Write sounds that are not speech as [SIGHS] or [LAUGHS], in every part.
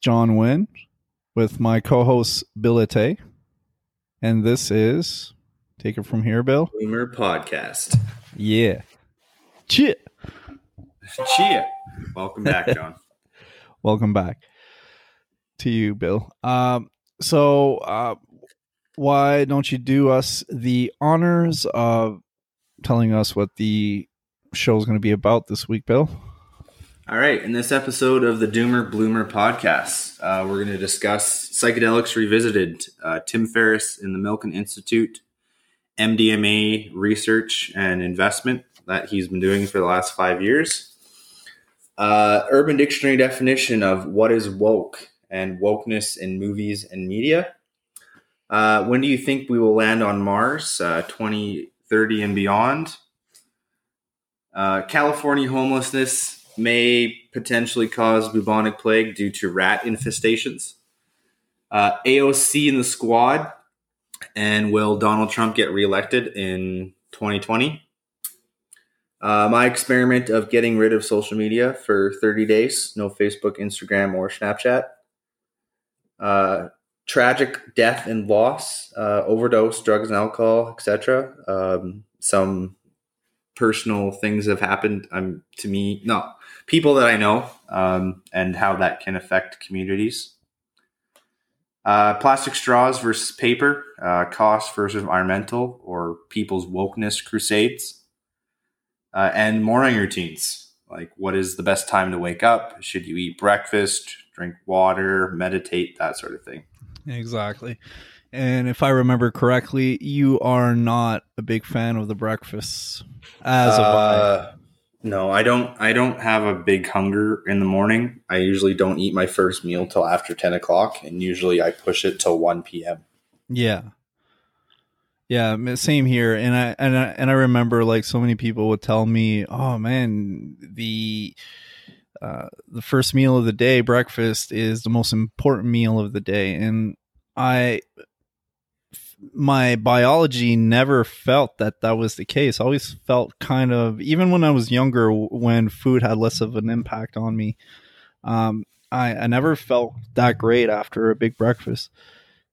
John Wynn with my co-host Bill Ate, and this is take it from here, Bill. Bloomer Podcast. Yeah, cheer. Chia. Welcome back, [LAUGHS] John. Welcome back to you, Bill. Um, so, uh, why don't you do us the honors of telling us what the show is going to be about this week, Bill? All right. In this episode of the Doomer Bloomer podcast, uh, we're going to discuss Psychedelics Revisited, uh, Tim Ferriss in the Milken Institute, MDMA research and investment that he's been doing for the last five years, uh, Urban Dictionary definition of what is woke and wokeness in movies and media. Uh, when do you think we will land on Mars? Uh, 2030 and beyond. Uh, California homelessness may potentially cause bubonic plague due to rat infestations. Uh, AOC in the squad, and will Donald Trump get reelected in 2020? Uh, my experiment of getting rid of social media for 30 days no Facebook, Instagram, or Snapchat. Uh, tragic death and loss, uh, overdose, drugs and alcohol, etc. Um, some personal things have happened um, to me. No, people that I know um, and how that can affect communities. Uh, plastic straws versus paper, uh, cost versus environmental, or people's wokeness crusades, uh, and morning routines. Like, what is the best time to wake up? Should you eat breakfast, drink water, meditate, that sort of thing? Exactly. And if I remember correctly, you are not a big fan of the breakfasts, as of I. No, I don't. I don't have a big hunger in the morning. I usually don't eat my first meal till after ten o'clock, and usually I push it till one p.m. Yeah. Yeah, same here. And I and I and I remember like so many people would tell me, "Oh man, the uh, the first meal of the day, breakfast, is the most important meal of the day." And I my biology never felt that that was the case. I always felt kind of, even when I was younger, when food had less of an impact on me, um, I, I never felt that great after a big breakfast.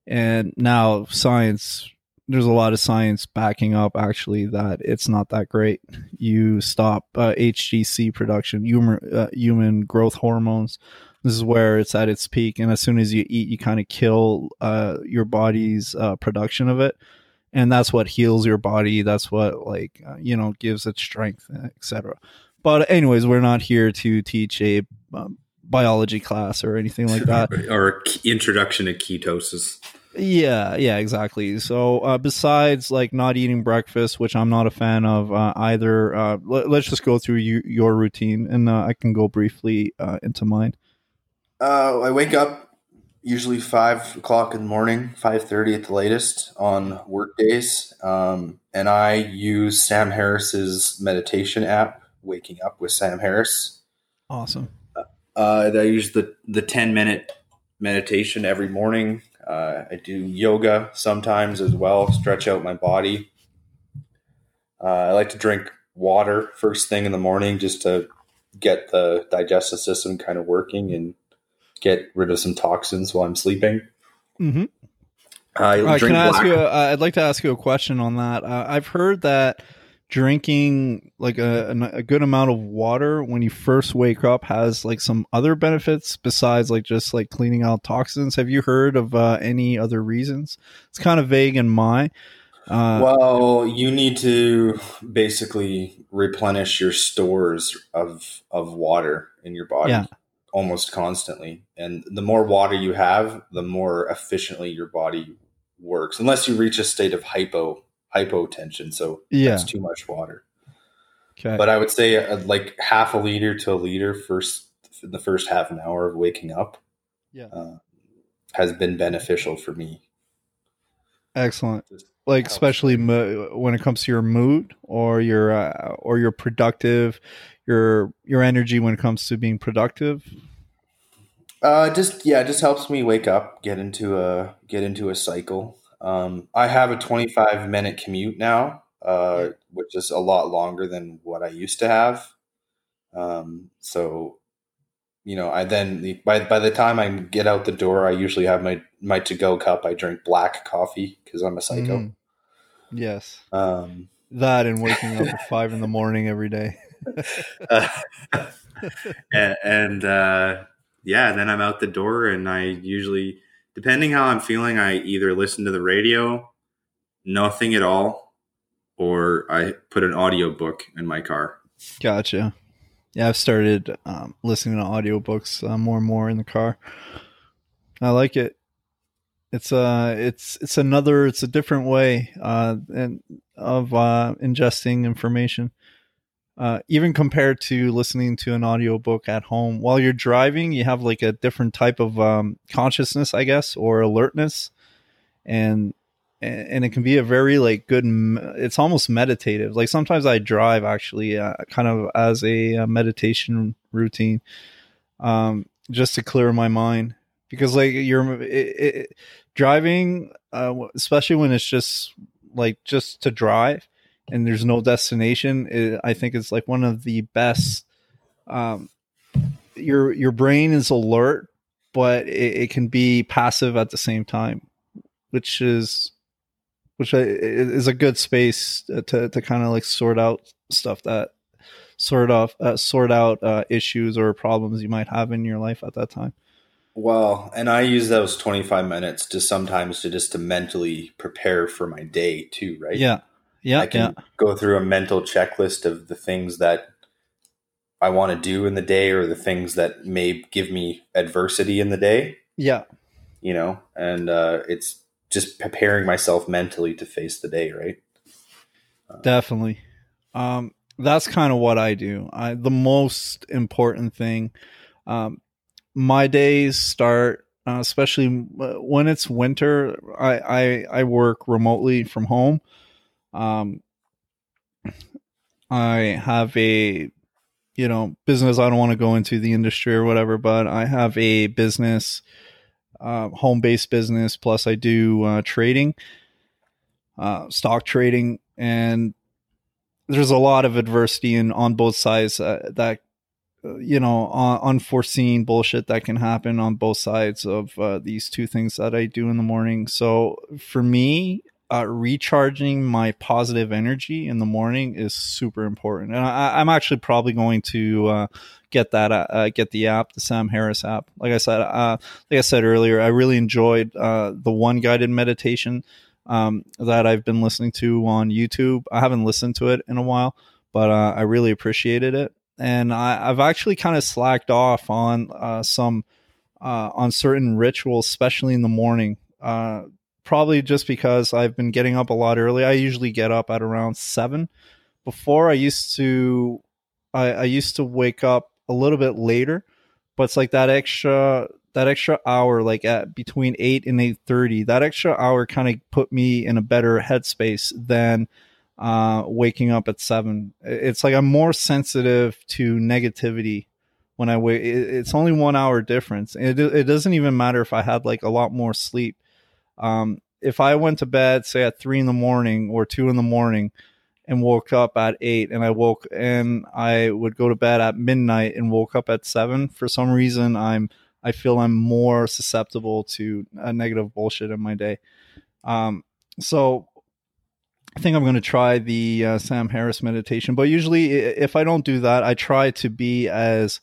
And now science, there's a lot of science backing up actually that it's not that great. You stop uh, HGC production, human, uh, human growth hormones this is where it's at its peak and as soon as you eat you kind of kill uh, your body's uh, production of it. And that's what heals your body that's what like uh, you know gives it strength etc but anyways we're not here to teach a um, biology class or anything like that. [LAUGHS] Or introduction to ketosis. Yeah yeah exactly. So uh, besides like not eating breakfast which i'm not a fan of uh, either uh, let, us just go through you, your routine and uh, i can go briefly uh, into mine uh, I wake up usually five o'clock in the morning, five thirty at the latest on work days, um, and I use Sam Harris's meditation app, Waking Up with Sam Harris. Awesome. Uh, I use the the ten minute meditation every morning. Uh, I do yoga sometimes as well, stretch out my body. Uh, I like to drink water first thing in the morning just to get the digestive system kind of working and get rid of some toxins while I'm sleeping. Mm-hmm. I uh, can I ask you? Uh, I'd like to ask you a question on that. Uh, I've heard that drinking like a, a, good amount of water when you first wake up has like some other benefits besides like just like cleaning out toxins. Have you heard of uh, any other reasons? It's kind of vague in my. Uh, well, you need to basically replenish your stores of of water in your body. Yeah almost constantly. And the more water you have, the more efficiently your body works, unless you reach a state of hypo hypotension. So yeah, it's too much water. Okay. But I would say uh, like half a liter to a liter first the first half an hour of waking up. Yeah, uh, has been beneficial for me. Excellent. like especially mo- when it comes to your mood or your uh, or your productive your your energy when it comes to being productive? Uh, just yeah, it just helps me wake up, get into a get into a cycle. Um, I have a 25 minute commute now, uh, which is a lot longer than what I used to have. Um, so you know, I then by by the time I get out the door, I usually have my my to go cup. I drink black coffee because I'm a psycho. Mm. Yes. Um, that and waking up at five in the morning every day. [LAUGHS] uh, and, uh, yeah, then I'm out the door, and I usually, depending how I'm feeling, I either listen to the radio, nothing at all, or I put an audio book in my car. Gotcha. Yeah, I've started um, listening to audiobooks uh, more and more in the car. I like it. It's uh it's it's another it's a different way uh and of uh ingesting information. Uh, even compared to listening to an audiobook at home while you're driving you have like a different type of um, consciousness i guess or alertness. And and it can be a very like good it's almost meditative. Like sometimes i drive actually uh, kind of as a, a meditation routine um, just to clear my mind. Because like you're it, it, driving uh, especially when it's just like just to drive and there's no destination it, i think it's like one of the best um, your your brain is alert but it, it can be passive at the same time which is which is a good space to to kind of like sort out stuff that sort of uh, sort out uh, issues or problems you might have in your life at that time well, and I use those 25 minutes to sometimes to just to mentally prepare for my day too, right? Yeah. Yeah. I can yeah. go through a mental checklist of the things that I want to do in the day or the things that may give me adversity in the day. Yeah. You know, and uh, it's just preparing myself mentally to face the day, right? Uh, Definitely. Um, that's kind of what I do. I, the most important thing um, my days start uh, especially when it's winter I, I i work remotely from home um i have a you know business i don't want to go into the industry or whatever but i have a business uh, home-based business plus i do uh, trading uh, stock trading and there's a lot of adversity in on both sides uh, that you know uh, unforeseen bullshit that can happen on both sides of uh, these two things that I do in the morning. So for me, uh, recharging my positive energy in the morning is super important, and I, am actually probably going to uh, get that uh, uh, get the app, the Sam Harris app. Like I said, like I said earlier, I really enjoyed the one guided meditation um, that I've been listening to on YouTube. I haven't listened to it in a while, but I really appreciated it and I, have actually kind of slacked off on uh, some uh, on certain rituals, especially in the morning. Uh, probably just because I've been getting up a lot early. I usually get up at around seven. Before I used to, I, I used to wake up a little bit later, but it's like that extra that extra hour, like at between eight and eight thirty. That extra hour kind of put me in a better headspace than uh, waking up at seven. It's like I'm more sensitive to negativity when I wake. It's only one hour difference. It it doesn't even matter if I had like a lot more sleep. Um, if I went to bed say at three in the morning or two in the morning and woke up at eight, and I woke and I would go to bed at midnight and woke up at seven. For some reason, I'm I feel I'm more susceptible to a negative bullshit in my day. Um, so I think I'm going to try the uh, Sam Harris meditation, but usually if I don't do that, I try to be as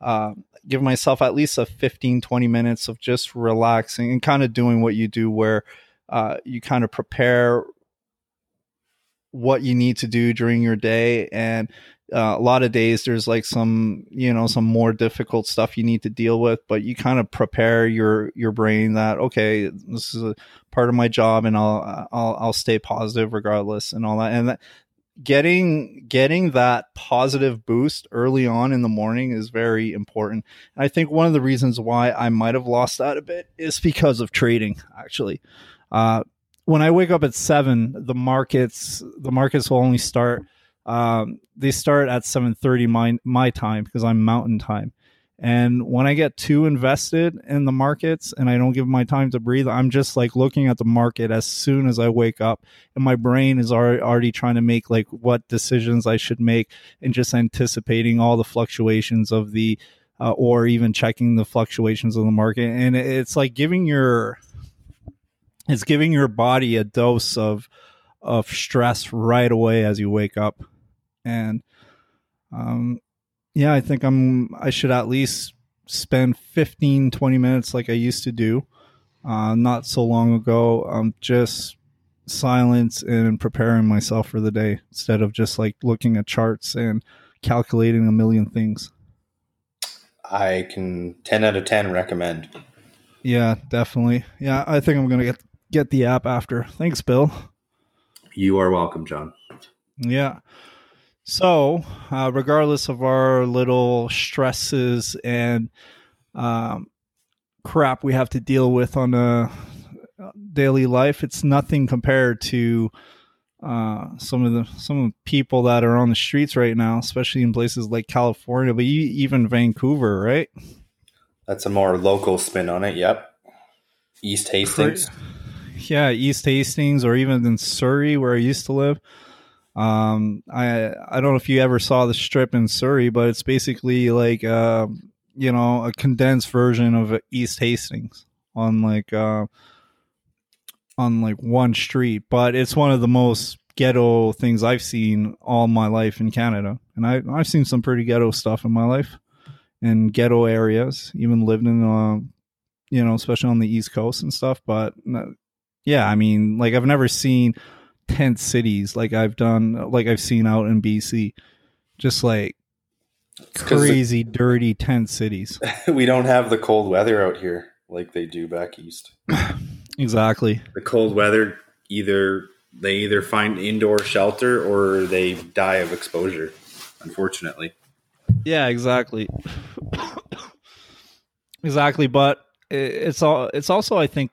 uh, give myself at least a 15 20 minutes of just relaxing and kind of doing what you do where uh, you kind of prepare what you need to do during your day. And uh, a lot of days there's like some you know some more difficult stuff you need to deal with but you kind of prepare your your brain that okay this is a part of my job and i'll i'll, I'll stay positive regardless and all that. And that, getting getting that positive boost early on in the morning is very important. And i think one of the reasons why i might have lost that a bit is because of trading actually. Uh, when i wake up at seven the markets the markets will only start um, they start at 7.30 my, my time because i'm mountain time and when i get too invested in the markets and i don't give my time to breathe i'm just like looking at the market as soon as i wake up and my brain is already trying to make like what decisions i should make and just anticipating all the fluctuations of the uh, or even checking the fluctuations of the market. And it's like giving your it's giving your body a dose of of stress right away as you wake up. And um, yeah, I think I'm I should at least spend 15 20 minutes like I used to do uh, not so long ago. Um, just silence and preparing myself for the day instead of just like looking at charts and calculating a million things. I can 10 out of 10 recommend. Yeah, definitely. Yeah, I think I'm going to get get the app after. Thanks, Bill. You are welcome, John. Yeah. So, uh, regardless of our little stresses and um, crap we have to deal with on a daily life, it's nothing compared to uh, some of the some of the people that are on the streets right now, especially in places like California, but even Vancouver, right? That's a more local spin on it. Yep. East Hastings. Yeah, East Hastings, or even in Surrey, where I used to live. Um, I I don't know if you ever saw the strip in Surrey, but it's basically like uh, you know a condensed version of East Hastings on like uh, on like one street, but it's one of the most ghetto things I've seen all my life in Canada, and I I've seen some pretty ghetto stuff in my life in ghetto areas, even lived in uh, you know especially on the East Coast and stuff. But yeah, I mean, like I've never seen tent cities like I've done, like I've seen out in BC, just like crazy, the, dirty tent cities. [LAUGHS] we don't have the cold weather out here like they do back east. [LAUGHS] exactly. The cold weather either they either find indoor shelter or they die of exposure. Unfortunately. Yeah, exactly. [COUGHS] exactly, but it's all. It's also, I think,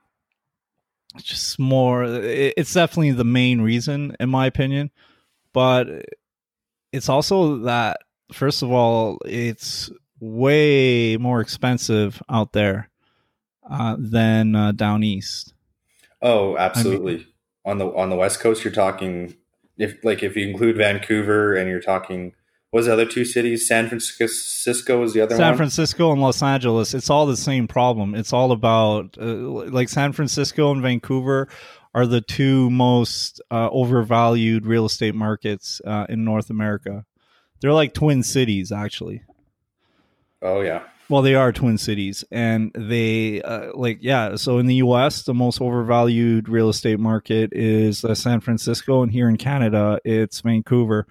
just more. It's definitely the main reason, in my opinion, but it's also that first of all, it's way more expensive out there uh, than uh, down east. Oh, absolutely. I mean, on the on the west coast, you're talking if like if you include Vancouver and you're talking what was the other two cities? San Francisco was the other San one. San Francisco and Los Angeles. It's all the same problem. It's all about uh, like San Francisco and Vancouver are the two most uh, overvalued real estate markets uh, in North America. They're like twin cities, actually. Oh yeah. Well, they are twin cities, and they uh, like yeah. So in the U.S., the most overvalued real estate market is uh, San Francisco, and here in Canada, it's Vancouver.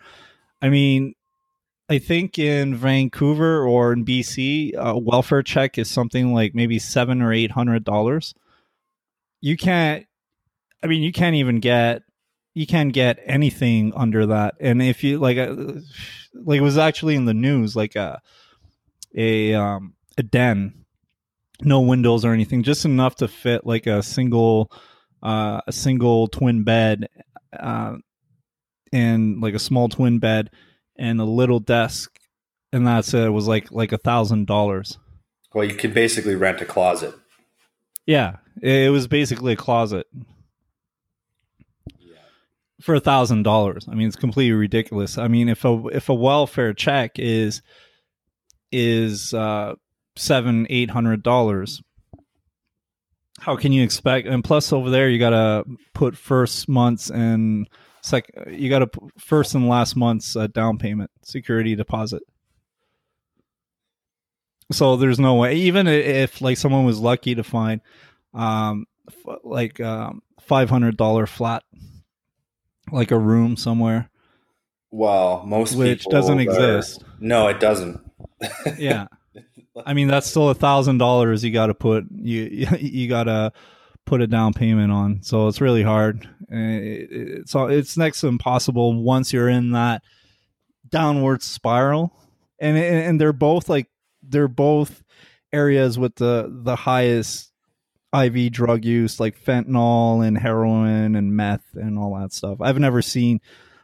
I mean, I think in Vancouver or in BC, a welfare check is something like maybe seven or eight hundred dollars. You can't. I mean, you can't even get. You can't get anything under that, and if you like, uh, like it was actually in the news, like a uh, a um a den, no windows or anything, just enough to fit like a single uh a single twin bed uh and like a small twin bed and a little desk and that's it. it was like like a thousand dollars. Well, you could basically rent a closet. Yeah, it was basically a closet for a thousand dollars. I mean, it's completely ridiculous. I mean, if a if a welfare check is is uh, seven eight hundred dollars, how can you expect? And plus, over there, you gotta put first months and sec. You gotta put first and last month's uh, down payment, security deposit. So there's no way. Even if like someone was lucky to find, um, f- like um, five hundred dollar flat, like a room somewhere. Well, most which doesn't are, exist. No, it doesn't yeah. [LAUGHS] I mean, that's still a thousand dollars you got to put you [LAUGHS] you got to put a down payment on. So it's really hard. It's it's next to impossible once you're in that downward spiral. And and they're both like they're both areas with the the highest IV drug use, like fentanyl and heroin and meth and all that stuff. I've never seen.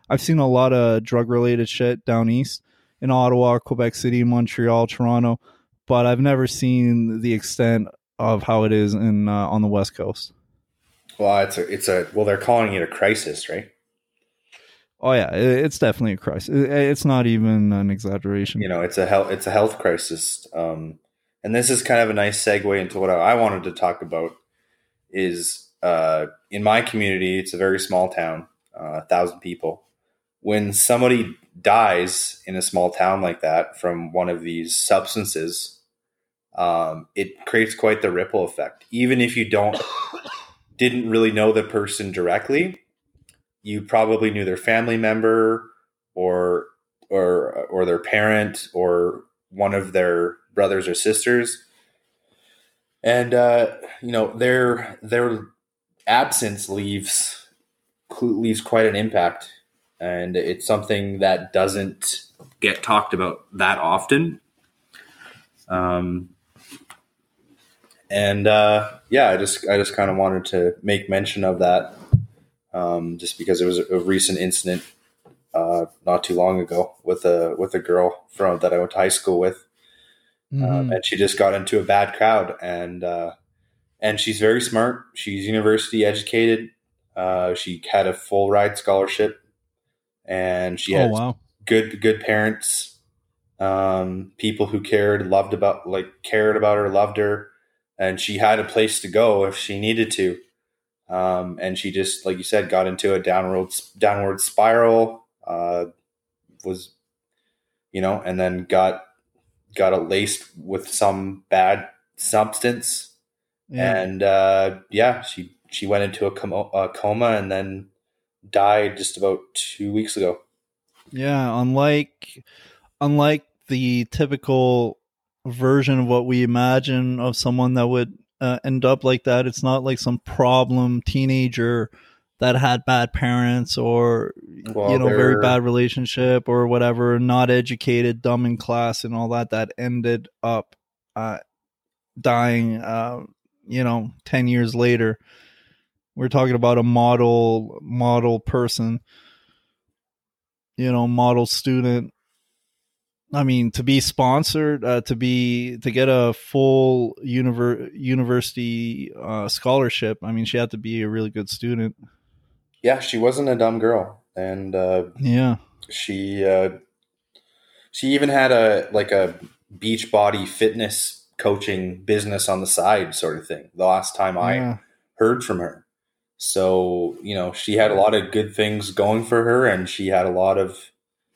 I've seen a lot of drug related shit down east in Ottawa, Quebec City, Montreal, Toronto, but I've never seen the extent of how it is in uh, on the West Coast. Well, it's a it's a well, they're calling it a crisis, right? Oh yeah, it's definitely a crisis. It's not even an exaggeration. You know, it's a health it's a health crisis. Um, and this is kind of a nice segue into what I wanted to talk about. Is uh, in my community, it's a very small town, uh, a thousand people. When somebody dies in a small town like that from one of these substances, um, it creates quite the ripple effect. Even if you don't didn't really know the person directly, you probably knew their family member or or or their parent or one of their brothers or sisters. And uh, you know their their absence leaves leaves quite an impact. And it's something that doesn't get talked about that often. Um, and uh, yeah i just i just kind of wanted to make mention of that um, just because it was a, recent incident uh, not too long ago with a with a girl from that I went to high school with, mm-hmm. um, and she just got into a bad crowd, and uh, and she's very smart. She's university educated. Uh, she had a full ride scholarship, and she had oh, wow. good good parents, um, people who cared, loved about like cared about her, loved her, and she had a place to go if she needed to. Um, and she just, like you said, got into a downward downward spiral. Uh, was, you know, and then got got a laced with some bad substance, yeah. and uh, yeah, she she went into a coma, a coma and then died just about two weeks ago. Yeah, unlike unlike the typical version of what we imagine of someone that would uh, end up like that. It's not like some problem teenager that had bad parents or well, you know very bad relationship or whatever, not educated, dumb in class, and all that. That ended up uh, dying. Uh, you know, ten years later. We're talking about a model model person, you know, model student I mean, to be sponsored, uh, to be to get a full univer- university uh, scholarship. I mean, she had to be a really good student. Yeah, she wasn't a dumb girl, and uh, yeah, she uh, she even had a like a beach body fitness coaching business on the side, sort of thing. The last time I yeah. heard from her, so you know, she had a lot of good things going for her, and she had a lot of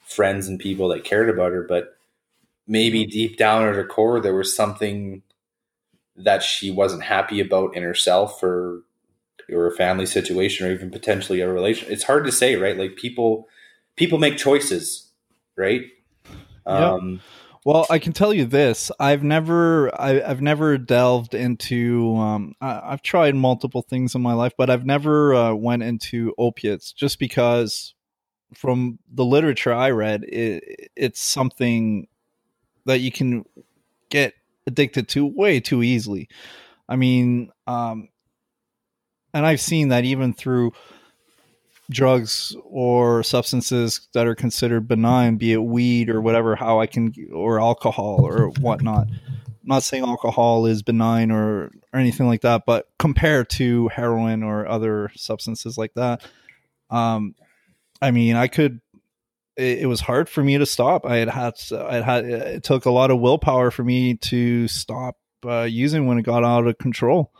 friends and people that cared about her, but maybe mm-hmm. deep down at her core, there was something that she wasn't happy about in herself or or a family situation or even potentially a relation. It's hard to say, right? Like people people make choices, right? Um, well, I can tell you this: I've never, I, have never delved into. Um, I, have tried multiple things in my life, but I've never uh, went into opiates just because from the literature I read, it, it's something that you can get addicted to way too easily. I mean, um, and I've seen that even through drugs or substances that are considered benign, be it weed or whatever, how I can, or alcohol or whatnot. I'm not saying alcohol is benign or, or anything like that, but compared to heroin or other substances like that, um, I mean, I could. It, it, was hard for me to stop. I had had. I had. It took a lot of willpower for me to stop uh, using when it got out of control.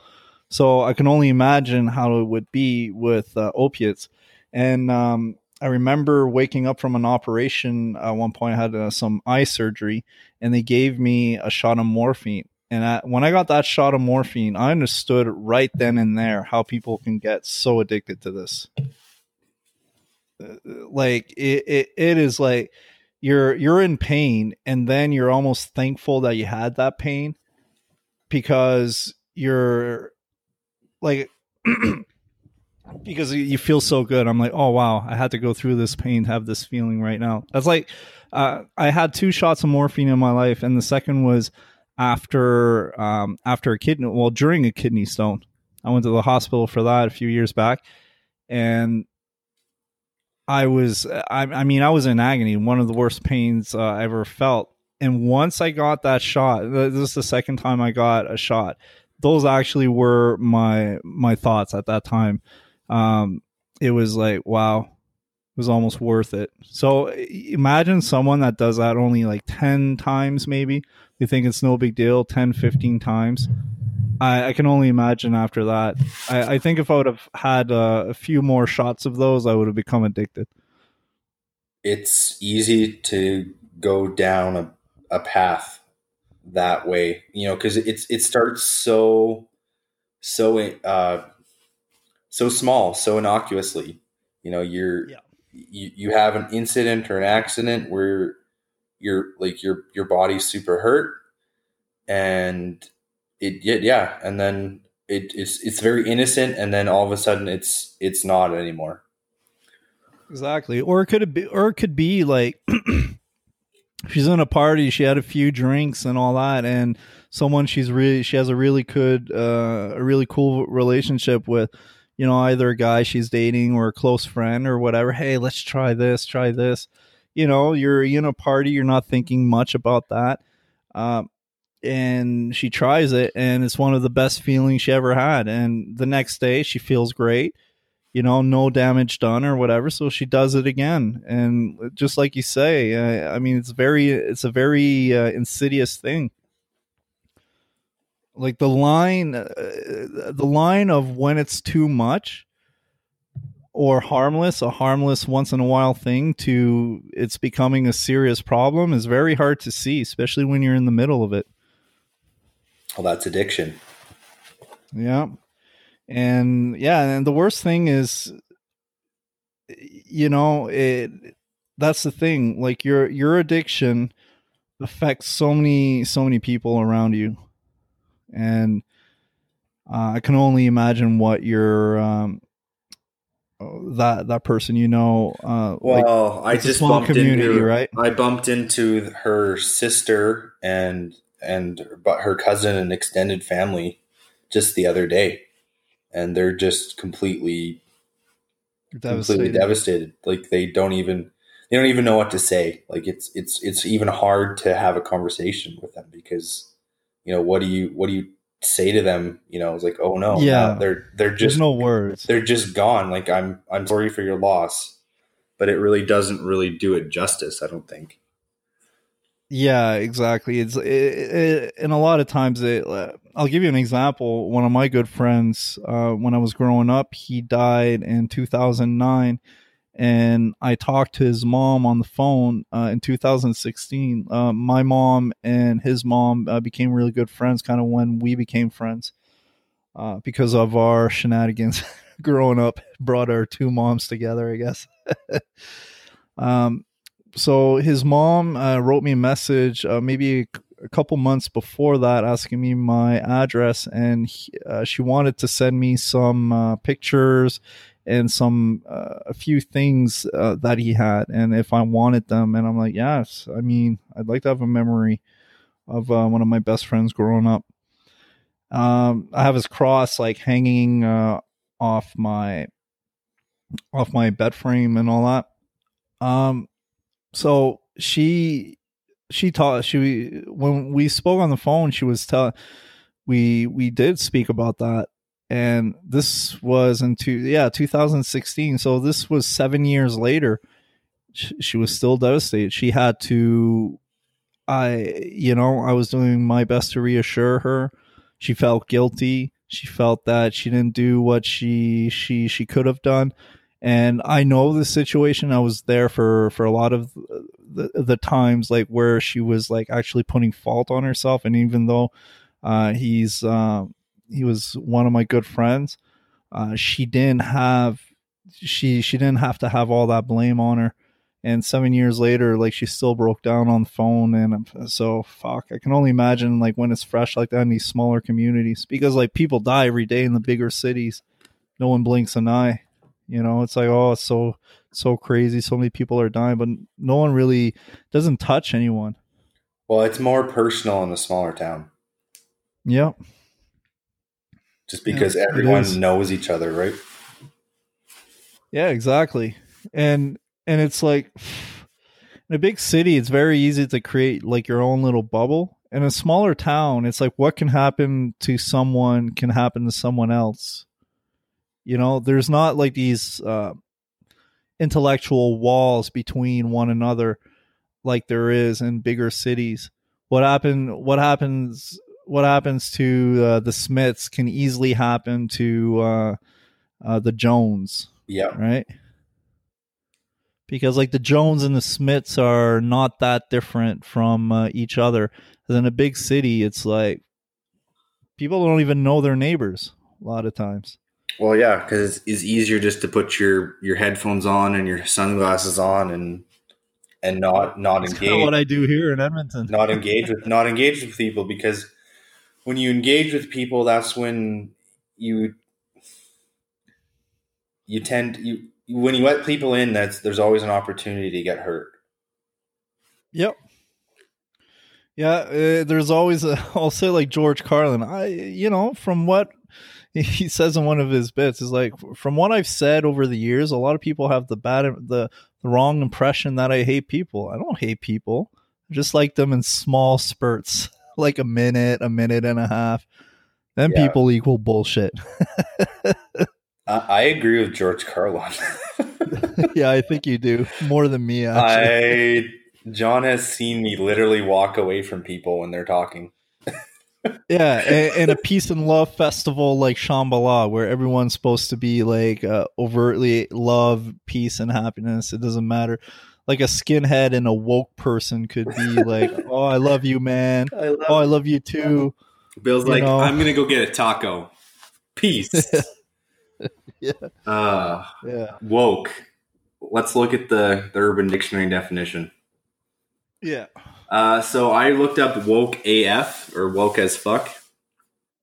So I can only imagine how it would be with uh, opiates. And um, I remember waking up from an operation at one point. I had uh, some eye surgery, and they gave me a shot of morphine. And I, when I got that shot of morphine, I understood right then and there how people can get so addicted to this like it, it, it is like you're you're in pain and then you're almost thankful that you had that pain because you're like [CLEARS THROAT] because you feel so good. I'm like oh wow i had to go through this pain to have this feeling right now. That's like uh, i had two shots of morphine in my life and the second was after um, after a kidney well during a kidney stone. I went to the hospital for that a few years back and I was, I, I mean, I was in agony, one of the worst pains uh, I ever felt. And once I got that shot, this is the second time I got a shot. Those actually were my my thoughts at that time. Um, it was like, wow, it was almost worth it. So imagine someone that does that only like 10 times, maybe. They think it's no big deal, 10, 15 times. I, I can only imagine after that. I, I think if I would have had uh, a few more shots of those, I would have become addicted. It's easy to go down a, a path that way, you know, because it's it starts so so uh, so small, so innocuously. You know, you're yeah you, you have an incident or an accident where you're like your your body's super hurt and it yeah and then it is it's very innocent and then all of a sudden it's it's not anymore exactly or it could be or it could be like [CLEARS THROAT] she's in a party she had a few drinks and all that and someone she's really she has a really good uh, a really cool relationship with you know, either a guy she's dating or a close friend or whatever. Hey, let's try this, try this. You know, you're in a party, you're not thinking much about that. Um, and she tries it, and it's one of the best feelings she ever had. And the next day, she feels great. You know, no damage done or whatever. So she does it again, and just like you say, uh, I mean, it's very, it's a very uh, insidious thing like the line uh, the line of when it's too much or harmless a harmless once in a while thing to it's becoming a serious problem is very hard to see especially when you're in the middle of it well that's addiction yeah and yeah and the worst thing is you know it that's the thing like your your addiction affects so many so many people around you and uh, I can only imagine what your um, that that person you know. Uh, well, like, I just bumped into right. I bumped into her sister and and but her cousin and extended family just the other day, and they're just completely devastated. completely devastated. Like they don't even they don't even know what to say. Like it's it's it's even hard to have a conversation with them because you know what do you what do you say to them you know it's like oh no yeah they're they're just There's no words they're just gone like i'm i'm sorry for your loss but it really doesn't really do it justice i don't think yeah exactly it's it, it, and a lot of times it uh, i'll give you an example one of my good friends uh, when i was growing up he died in 2009 and I talked to his mom on the phone uh, in 2016. Uh, my mom and his mom uh, became really good friends, kind of when we became friends, uh, because of our shenanigans [LAUGHS] growing up. Brought our two moms together, I guess. [LAUGHS] um, so his mom uh, wrote me a message, uh, maybe a couple months before that asking me my address and he, uh, she wanted to send me some uh, pictures and some uh, a few things uh, that he had and if i wanted them and i'm like yes. I mean i'd like to have a memory of one of my best friends growing up. Um, i have his cross like hanging off my off my bed frame and all that. Um so she she taught she when we spoke on the phone she was telling we we did speak about that. And this was into yeah 2016 so this was seven years later. She, she was still devastated. She had to i you know i was doing my best to reassure her. She felt guilty. She felt that she didn't do what she she she could have done and i know the situation i was there for for a lot of the, the times like where she was like actually putting fault on herself and even though uh he's um he was one of my good friends. Uh, she didn't have she she didn't have to have all that blame on her. And seven years later, like she still broke down on the phone, and I'm, so fuck. I can only imagine like when it's fresh like that in these smaller communities because like people die every day in the bigger cities. No one blinks an eye. You know, it's like oh, it's so so crazy. So many people are dying, but no one really doesn't touch anyone. Well, it's more personal in the smaller town. Yep just because yeah, everyone knows each other, right? Yeah, exactly. And and it's like in a big city, it's very easy to create like your own little bubble. In a smaller town, it's like what can happen to someone can happen to someone else. You know, there's not like these uh intellectual walls between one another like there is in bigger cities. What happen? What happens? What happens to uh, the Smiths can easily happen to uh, uh, the Jones, Yeah. right? Because like the Jones and the Smiths are not that different from uh, each other. in a big city, it's like people don't even know their neighbors a lot of times. Well, yeah, because it's easier just to put your your headphones on and your sunglasses on and and not not That's kinda engage what I do here in Edmonton. not [LAUGHS] engage with not engage with people because when you engage with people, that's when you you tend you when you let people in. That's there's always an opportunity to get hurt. Yep. Yeah, uh, there's always a. [LAUGHS] I'll say like George Carlin. I, you know, from what [LAUGHS] he says in one of his bits, is like from what I've said over the years, a lot of people have the bad, the the wrong impression that I hate people. I don't hate people. I just like them in small spurts, [LAUGHS] like a minute, a minute and a half. Then Yeah. people equal bullshit. [LAUGHS] I, I agree with George Carlin. yeah, I think you do more than me. Actually. I John has seen me literally walk away from people when they're talking. Yeah, and, and a peace and love festival like Shambhala, where everyone's supposed to be like uh, overtly love, peace, and happiness. It doesn't matter. Like a skinhead and a woke person could be like, [LAUGHS] "Oh, I love you, man. I love Oh, I love you too." Bill's You like, know. I'm gonna go get a taco. Peace. [LAUGHS] Yeah. Uh, Yeah, woke. Let's look at the, the Urban Dictionary definition. yeah, Uh, so I looked up woke AF or woke as fuck.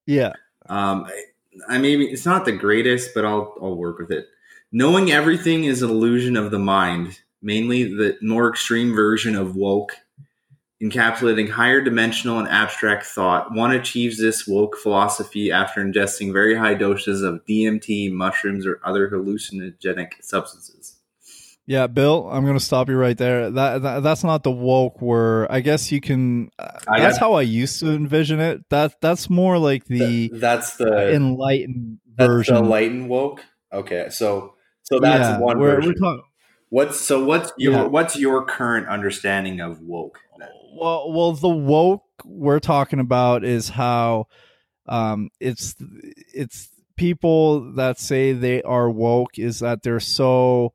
yeah. Um, I, I maybe it's not the greatest, but I'll I'll work with it. Knowing everything is an illusion of the mind, mainly the more extreme version of woke, encapsulating higher dimensional and abstract thought. One achieves this woke philosophy after ingesting very high doses of DMT, mushrooms, or other hallucinogenic substances. Yeah, Bill, I'm gonna stop you right there. That, that that's not the woke where I guess you can. Uh, I that's how I used to envision it. That that's more like the that's the enlightened version. the enlightened woke. Okay, so so that's Yeah, one we're, version. we're talking. What's so what's your Yeah. what's your current understanding of woke? then? Well, well, the woke we're talking about is how um, it's it's people that say they are woke is that they're so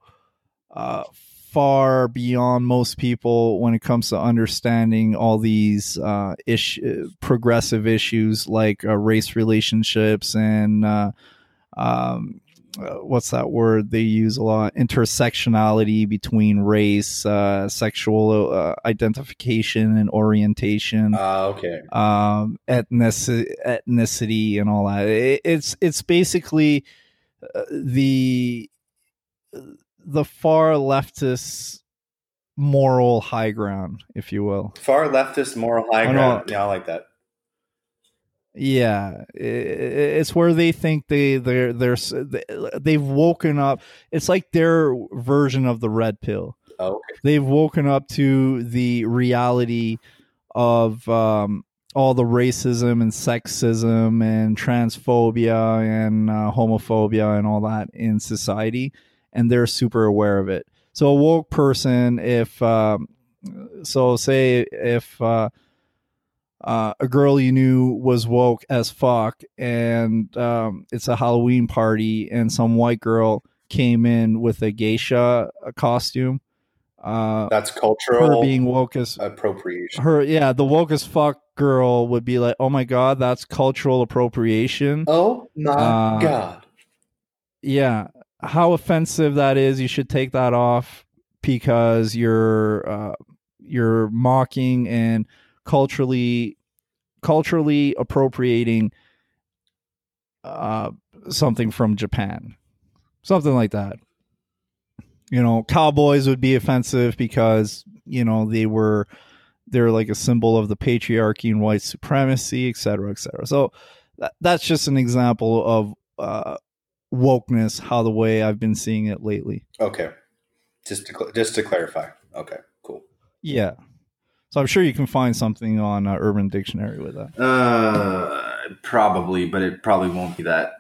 uh, far beyond most people when it comes to understanding all these uh, ish progressive issues like uh, race relationships and uh, um, uh, what's that word they use a lot intersectionality between race uh, sexual uh, identification and orientation Ah, okay. um ethnicity, ethnicity and all that it, it's it's basically uh, the the far leftist moral high ground if you will Far leftist moral high I know. ground. Yeah, I like that. Yeah, it's where they think they they're they're they've woken up. It's like their version of the red pill. Oh, okay. They've woken up to the reality of um, all the racism and sexism and transphobia and uh, homophobia and all that in society, and they're super aware of it. So a woke person, if um, so, say if uh, uh, a girl you knew was woke as fuck, and um, it's a Halloween party, and some white girl came in with a geisha uh, costume. Uh, That's her cultural being woke as appropriation. her, yeah, the woke as fuck girl would be like, "Oh my god, that's cultural appropriation." Oh my Uh, god. yeah how offensive that is you should take that off because you're uh, you're mocking and culturally culturally appropriating uh, something from Japan. Something like that. You know cowboys would be offensive because you know they were they're like a symbol of the patriarchy and white supremacy et cetera et cetera. So that, that's just an example of uh, wokeness how the way I've been seeing it lately. Okay. Just to cl- just to clarify. Okay. Cool. Yeah. So I'm sure you can find something on uh, Urban Dictionary with that. Uh, probably, but it probably won't be that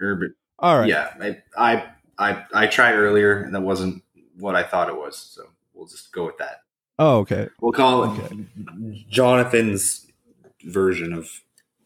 urban. All right. Yeah, I, I I I tried earlier and that wasn't what I thought it was. So we'll just go with that. Oh, okay. We'll call it Okay. Jonathan's version of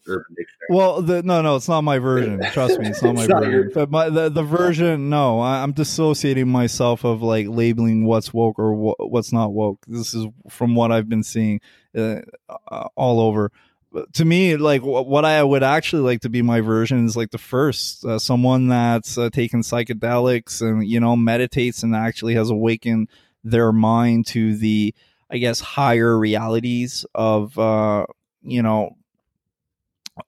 Urban Dictionary. Well, the, no, no, it's not my version. [LAUGHS] Trust me, it's not my It's version. your- But my the, the version, no, I, I'm dissociating myself of like labeling what's woke or wha- what's not woke. This is from what I've been seeing uh, uh, all over. But to me, like wh- what I would actually like to be my version is like the first, uh, someone that's uh, taken psychedelics and you know meditates and actually has awakened their mind to the, I guess, higher realities of uh, you know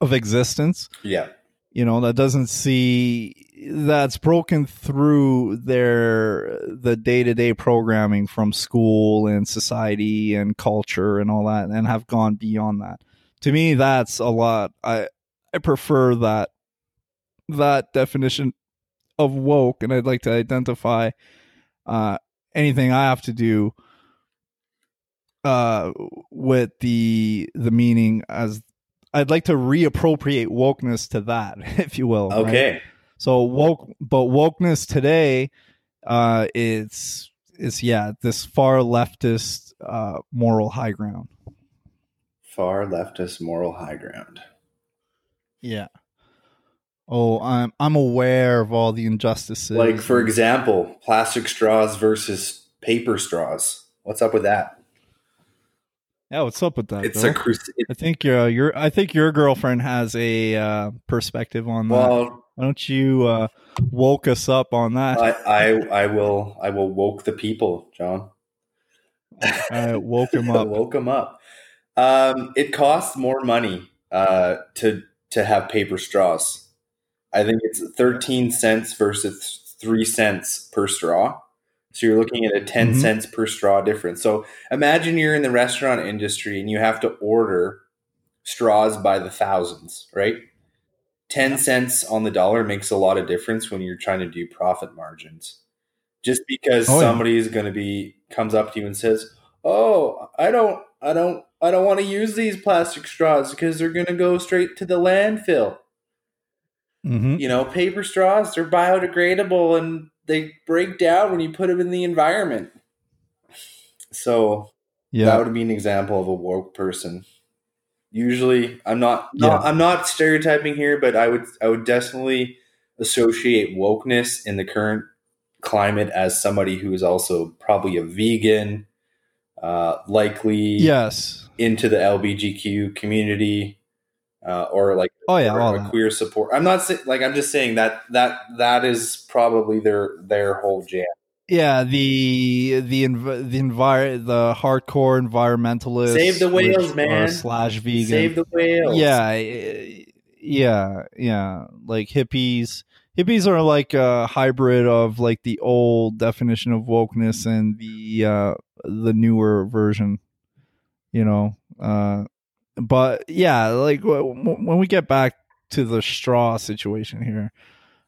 of existence. Yeah. you know that doesn't see that's broken through their the day-to-day programming from school and society and culture and all that and have gone beyond that. To me that's a lot. I i prefer that that definition of woke and i'd like to identify uh anything i have to do uh with the the meaning as I'd like to reappropriate wokeness to that, [LAUGHS] if you will. right? Okay. So woke, but wokeness today, uh, it's is yeah this far leftist uh, moral high ground. Far leftist moral high ground. Yeah. Oh, I'm I'm aware of all the injustices. Like for example, plastic straws versus paper straws. What's up with that? Yeah, what's up with that? It's Bill? a I think your your I think your girlfriend has a uh, perspective on that. Why don't you uh, woke us up on that? I, I I will I will woke the people, John. I woke him [LAUGHS] up. woke them up. Um, it costs more money uh, to to have paper straws. I think it's thirteen cents versus three cents per straw. So you're looking at a 10 Mhm. cents per straw difference. So imagine you're in the restaurant industry and you have to order straws by the thousands, right? 10 cents on the dollar makes a lot of difference when you're trying to do profit margins. Just because Oh, yeah. somebody is going to be comes up to you and says, "Oh, I don't I don't I don't want to use these plastic straws because they're going to go straight to the landfill." hmm You know, paper straws they're biodegradable and they break down when you put them in the environment. So Yeah. that would be an example of a woke person. Usually, I'm not, Yeah. I'm not stereotyping here, but I would I would definitely associate wokeness in the current climate as somebody who is also probably a vegan, uh, likely yes. into the LBGQ community, uh, or like Oh yeah. or that. queer support. I'm not saying like I'm just saying that that that is probably their their whole jam. Yeah, the the env- the envir- the hardcore environmentalists Save the whales, which man. slash vegan. Save the whales. yeah, eh, yeah, yeah. Like hippies. Hippies are like a hybrid of like the old definition of wokeness and the uh the newer version. You know, uh but yeah, like w- w- when we get back to the straw situation here,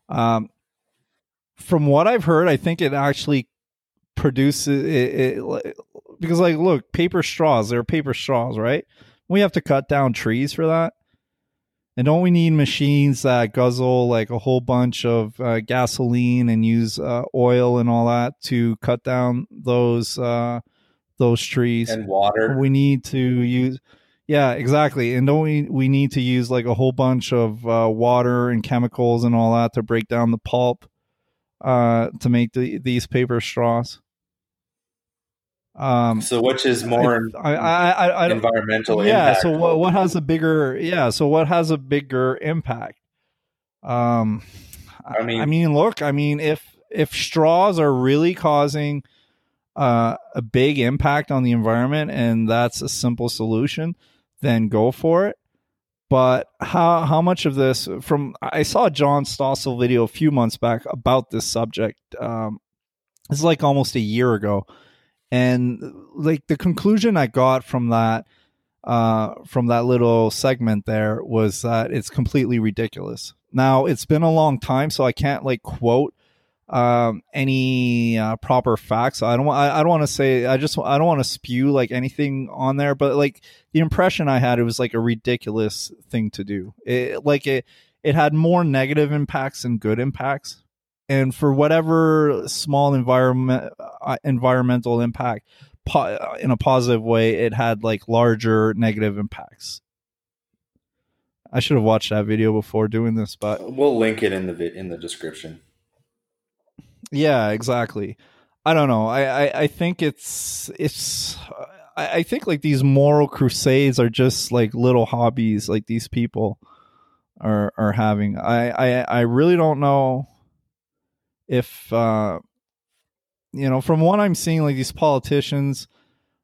um, from what I've heard, I think it actually produces it, it because like look, paper straws, they're paper straws, right? We have to cut down trees for that. And don't we need machines that guzzle like a whole bunch of uh, gasoline and use uh, oil and all that to cut down those uh, those trees? and water. we need to use yeah exactly. And don't we we need to use like a whole bunch of uh, water and chemicals and all that to break down the pulp uh to make the, these paper straws. Um So which is more i i i, environmental yeah so what, what has a bigger yeah so what has a bigger impact? Um I mean- i mean look i mean if if straws are really causing uh, a big impact on the environment and that's a simple solution then go for it. But how how much of this from i saw john stossel video a few months back about this subject um it's like almost a year ago. And like the conclusion i got from that uh from that little segment there was that it's completely ridiculous. Now it's been a long time so i can't like quote um any uh, proper facts i don't I, I don't want to say i just i don't want to spew like anything on there but like the impression i had it was like a ridiculous thing to do it like it it had more negative impacts than good impacts and for whatever small environment uh, environmental impact po- in a positive way, it had like larger negative impacts. I should have watched that video before doing this, but We'll link it in the vi- in the description. Yeah, exactly. I don't know. I I, I think it's it's. I, I think like these moral crusades are just like little hobbies, like these people are are having. I I I really don't know if uh you know from what I'm seeing, like these politicians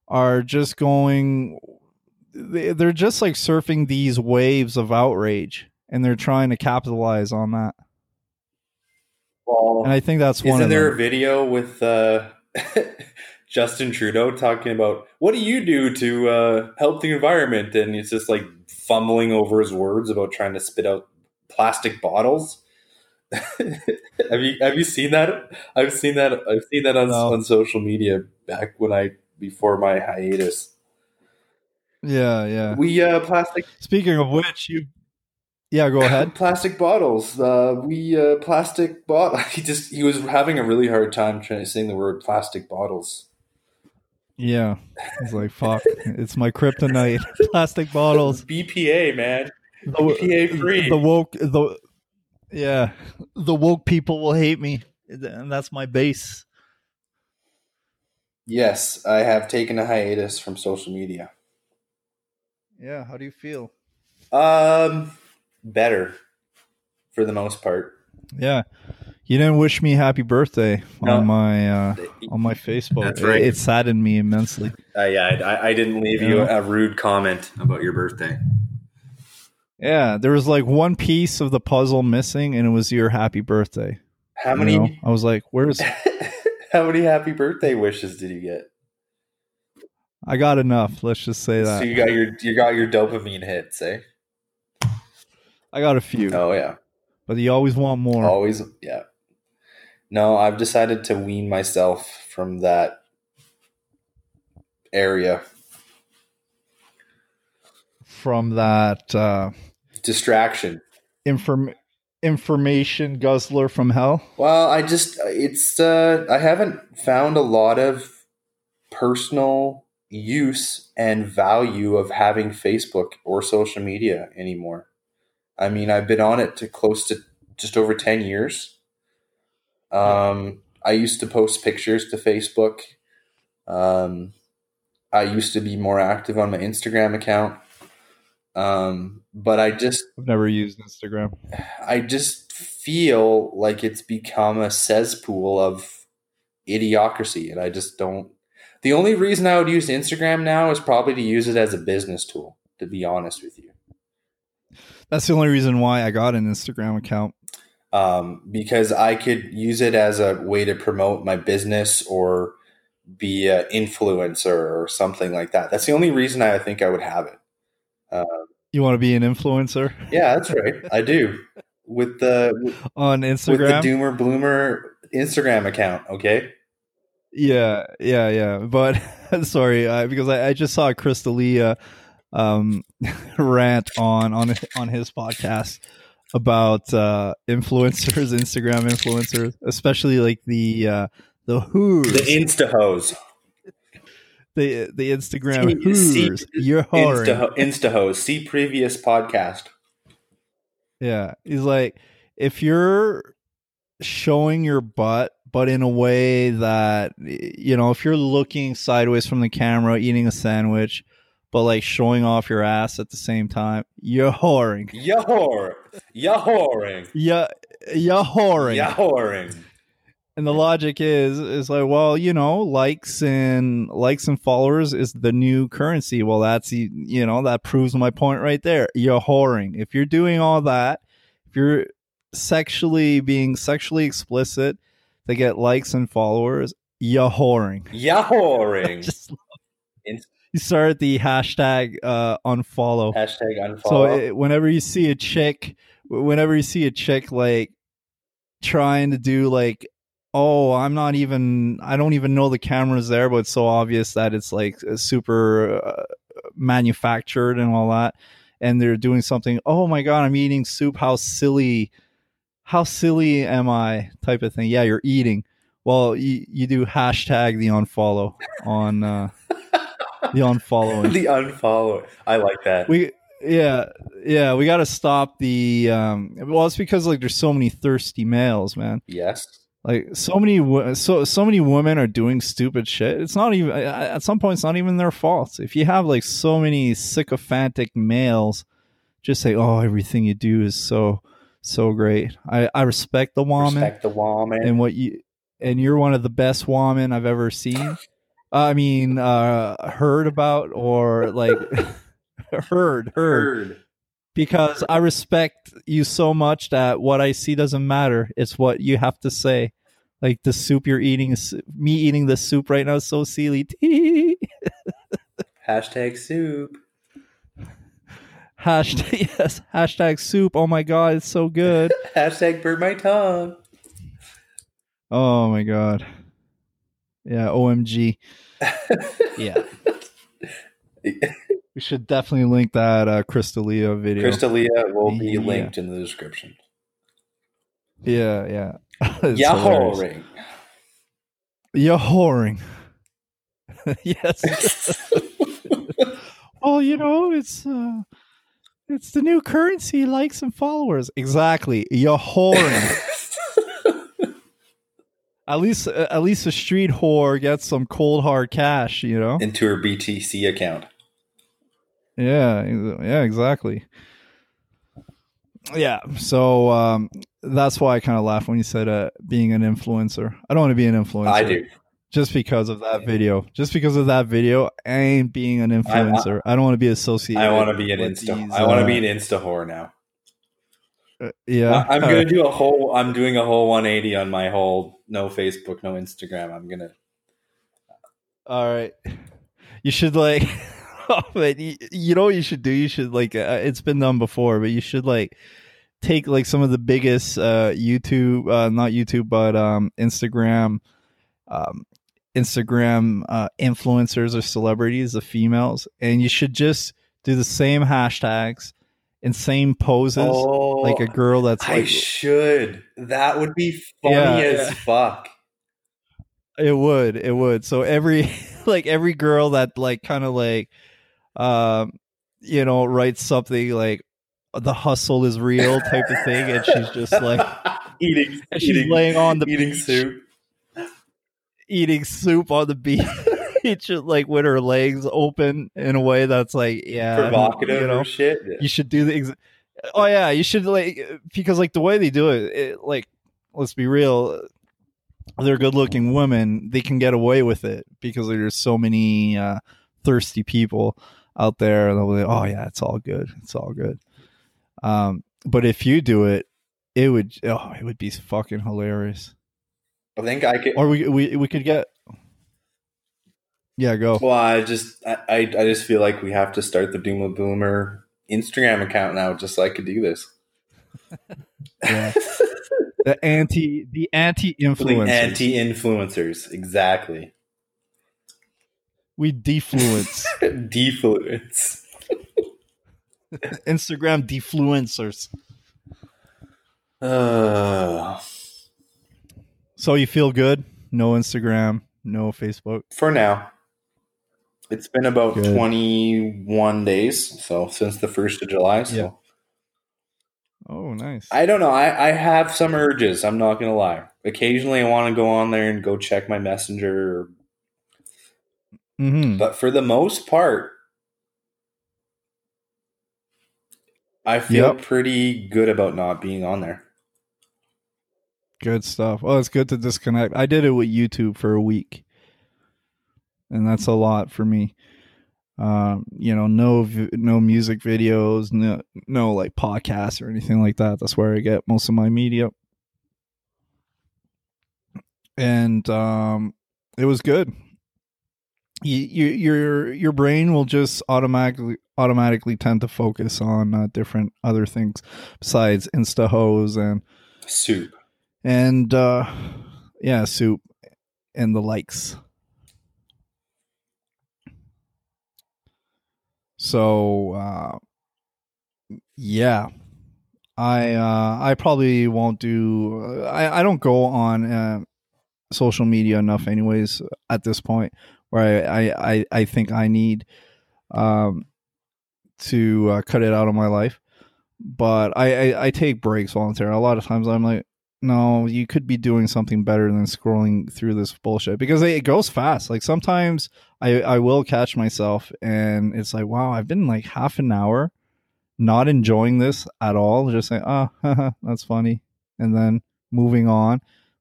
are just going. they- They're just like surfing these waves of outrage, and they're trying to capitalize on that. Well, And I think that's one isn't there them. a video with uh, [LAUGHS] Justin Trudeau talking about what do you do to uh, help the environment? And he's just like fumbling over his words about trying to spit out plastic bottles. [LAUGHS] have you have you seen that? I've seen that. I've seen that on No. on social media back when I before my hiatus. Yeah, yeah. We uh, plastic Speaking of which, you yeah, go [COUGHS] ahead. plastic bottles. Uh, we uh, plastic bottle. [LAUGHS] He just he was having a really hard time trying to saying the word plastic bottles. Yeah, it's like fuck. It's my kryptonite. [LAUGHS] Plastic bottles. BPA man. The, BPA free. the woke. The yeah, the woke people will hate me, and that's my base. Yes, I have taken a hiatus from social media. Yeah. How do you feel? Um, better for the most part. Yeah. You didn't wish me happy birthday No. on my uh, on my Facebook. That's It- right. It, saddened me immensely. Uh, yeah, I, I didn't leave you a rude comment about your birthday. Yeah, there was like one piece of the puzzle missing, and it was your happy birthday. How you many? know? I was like, "Where's?" [LAUGHS] how many happy birthday wishes did you get? I got enough. Let's just say So that you got your you got your dopamine hits, eh? I got a few, Oh yeah, but you always want more. always yeah. No, I've decided to wean myself from that area. from that uh, Distraction. inform information guzzler from hell. Well, I just it's uh I haven't found a lot of personal use and value of having Facebook or social media anymore. I mean, I've been on it to close to just over 10 years. Um I used to post pictures to Facebook. Um I used to be more active on my Instagram account. Um but I just I've never used Instagram. I just feel like it's become a cesspool of idiocracy, and I just don't. The only reason I would use Instagram now is probably to use it as a business tool. To be honest with you, That's the only reason why I got an Instagram account. um, because I could use it as a way to promote my business or be an influencer or something like that. That's the only reason I think I would have it. You want to be an influencer Yeah, that's right. I do with the with, on with the Doomer Bloomer Instagram account. Okay. yeah, yeah, yeah. But [LAUGHS] sorry, uh, because I, I just saw Crystalia um, [LAUGHS] rant on on on his podcast about uh, influencers, Instagram influencers, especially like the uh, the who's The Insta hose. the the Instagram See- who's whoring. Insta, Insta hose. See previous podcast. Yeah. He's like, if you're showing your butt, but in a way that, you know, if you're looking sideways from the camera, eating a sandwich, but like showing off your ass at the same time, you're whoring. Yahoring. Yeah. You're whoring. You're, you're whoring. You're whoring. And the logic is, is like, well, you know, likes and likes and followers is the new currency. Well, that's, you know, that proves my point right there. You're whoring. If you're doing all that, if you're sexually being sexually explicit to get likes and followers, you're whoring. Yahoring. [LAUGHS] Just Inst- start the hashtag uh, unfollow. Hashtag unfollow. So it, whenever you see a chick, whenever you see a chick like trying to do like, oh, I'm not even, I don't even know the camera's there, but it's so obvious that it's like super uh, manufactured and all that, and they're doing something. Oh my god, I'm eating soup. How silly! how silly am I type of thing. Yeah, you're eating. Well, you, you do hashtag the unfollow on uh, [LAUGHS] the unfollowing. the unfollowing. I like that. we yeah yeah we got to stop the um well it's because like there's so many thirsty males man yes. like so many so so many women are doing stupid shit it's not even at some point it's not even their fault if you have like so many sycophantic males just say oh everything you do is so so great i i respect the woman Respect the woman. and what you and you're one of the best women I've ever seen. I mean, uh, heard about or like [LAUGHS] heard, [LAUGHS] heard, Heard. because I respect you so much that what I see doesn't matter. It's what you have to say. Like the soup you're eating, is me eating the soup right now is so silly. [LAUGHS] Hashtag soup. hashtag yes, hashtag soup. Oh my god, it's so good. Hashtag burn my tongue. Oh my god. Yeah, OMG. [LAUGHS] Yeah. [LAUGHS] We should definitely link that uh Crystalia video. Crystalia will be Yeah. linked in the description. yeah, yeah. [LAUGHS] It's Yeah, hilarious. whoring. You're whoring. yes. well, you know, it's uh it's the new currency, likes and followers. Exactly. You're whoring. At least uh, at least a street whore gets some cold hard cash, you know? Into her BTC account. Yeah, yeah, exactly. Yeah, so um, that's why I kind of laughed when you said uh, being an influencer. I don't want to be an influencer. I do. just because of that video. Just because of that video, I ain't being an influencer. I, don't want to be associated. I want to be an insta. these, I want to uh, be an insta whore now. Uh, yeah, I'm gonna do a whole. I'm doing a whole 180 on my whole no Facebook, no Instagram. I'm gonna. All right, you should like. [LAUGHS] Oh, man, you, you know what you should do? You should like. Uh, it's been done before, but you should like take like some of the biggest uh YouTube, uh not YouTube, but um Instagram, um Instagram uh influencers or celebrities, the females, and you should just do the same hashtags and same poses. Oh, like a girl that's I like should. That would be funny Yeah. as fuck. it would it would so every [LAUGHS] like every girl that like kind of like um you know writes something like the hustle is real type of thing and she's just like [LAUGHS] eating. she's eating, laying on the eating beach soup. eating soup on the beach [LAUGHS] just like with her legs open in a way that's like yeah Provocative you know shit. you should do the ex- oh yeah you should like because like the way they do it, it like let's be real they're good looking women they can get away with it because there's so many uh thirsty people out there and they'll be like, oh yeah it's all good it's all good um but if you do it it would oh it would be fucking hilarious I think I could. or we we, we could get yeah go Well, I just, I, I, I just feel like we have to start the Doomer Bloomer Instagram account now, just so I could do this. [LAUGHS] Yeah. [LAUGHS] the anti the anti influencers anti-influencers, exactly. we defluence [LAUGHS] Defluence. Instagram defluencers. Uh, So you feel good? No Instagram, no Facebook. for now, it's been about Good. 21 days, so since the first of July. So Yeah. Oh, nice. I don't know. I, I have some urges. I'm not gonna lie. Occasionally, I want to go on there and go check my messenger, hmm but for the most part, I feel Yep. pretty good about not being on there. Good stuff. Well, it's good to disconnect. I did it with YouTube for a week, and that's a lot for me. Um, you know, no no music videos, no no like podcasts or anything like that. That's where I get most of my media, and um, it was good. You, you, your your brain will just automatically automatically tend to focus on uh, different other things besides insta hose and Soup. and uh yeah soup and the likes so uh yeah I uh, I probably won't do. I I don't go on uh, social media enough, anyways. At this point, where I I I, think I need um to uh, cut it out of my life. But I, I I take breaks voluntarily. A lot of times I'm like, no, you could be doing something better than scrolling through this bullshit because it goes fast. Like sometimes I I will catch myself and it's like, wow, I've been like half an hour not enjoying this at all, just saying, oh, [LAUGHS] that's funny. And then moving on.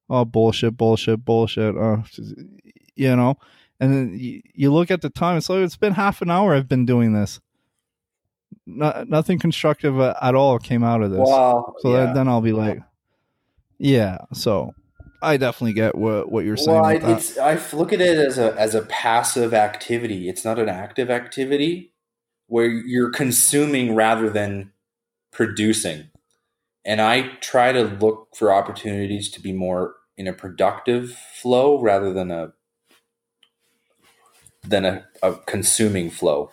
Oh, bullshit, bullshit, bullshit. Oh, you know, and then you, you look at the time. It's like, it's been half an hour I've been doing this. No, nothing constructive uh, at all came out of this. Wow. So yeah. then I'll be like, yeah. So I definitely get what what you're saying. Well, I, it's I look at it as a as a passive activity. It's not an active activity where you're consuming rather than producing. And I try to look for opportunities to be more in a productive flow rather than a than a, a consuming flow.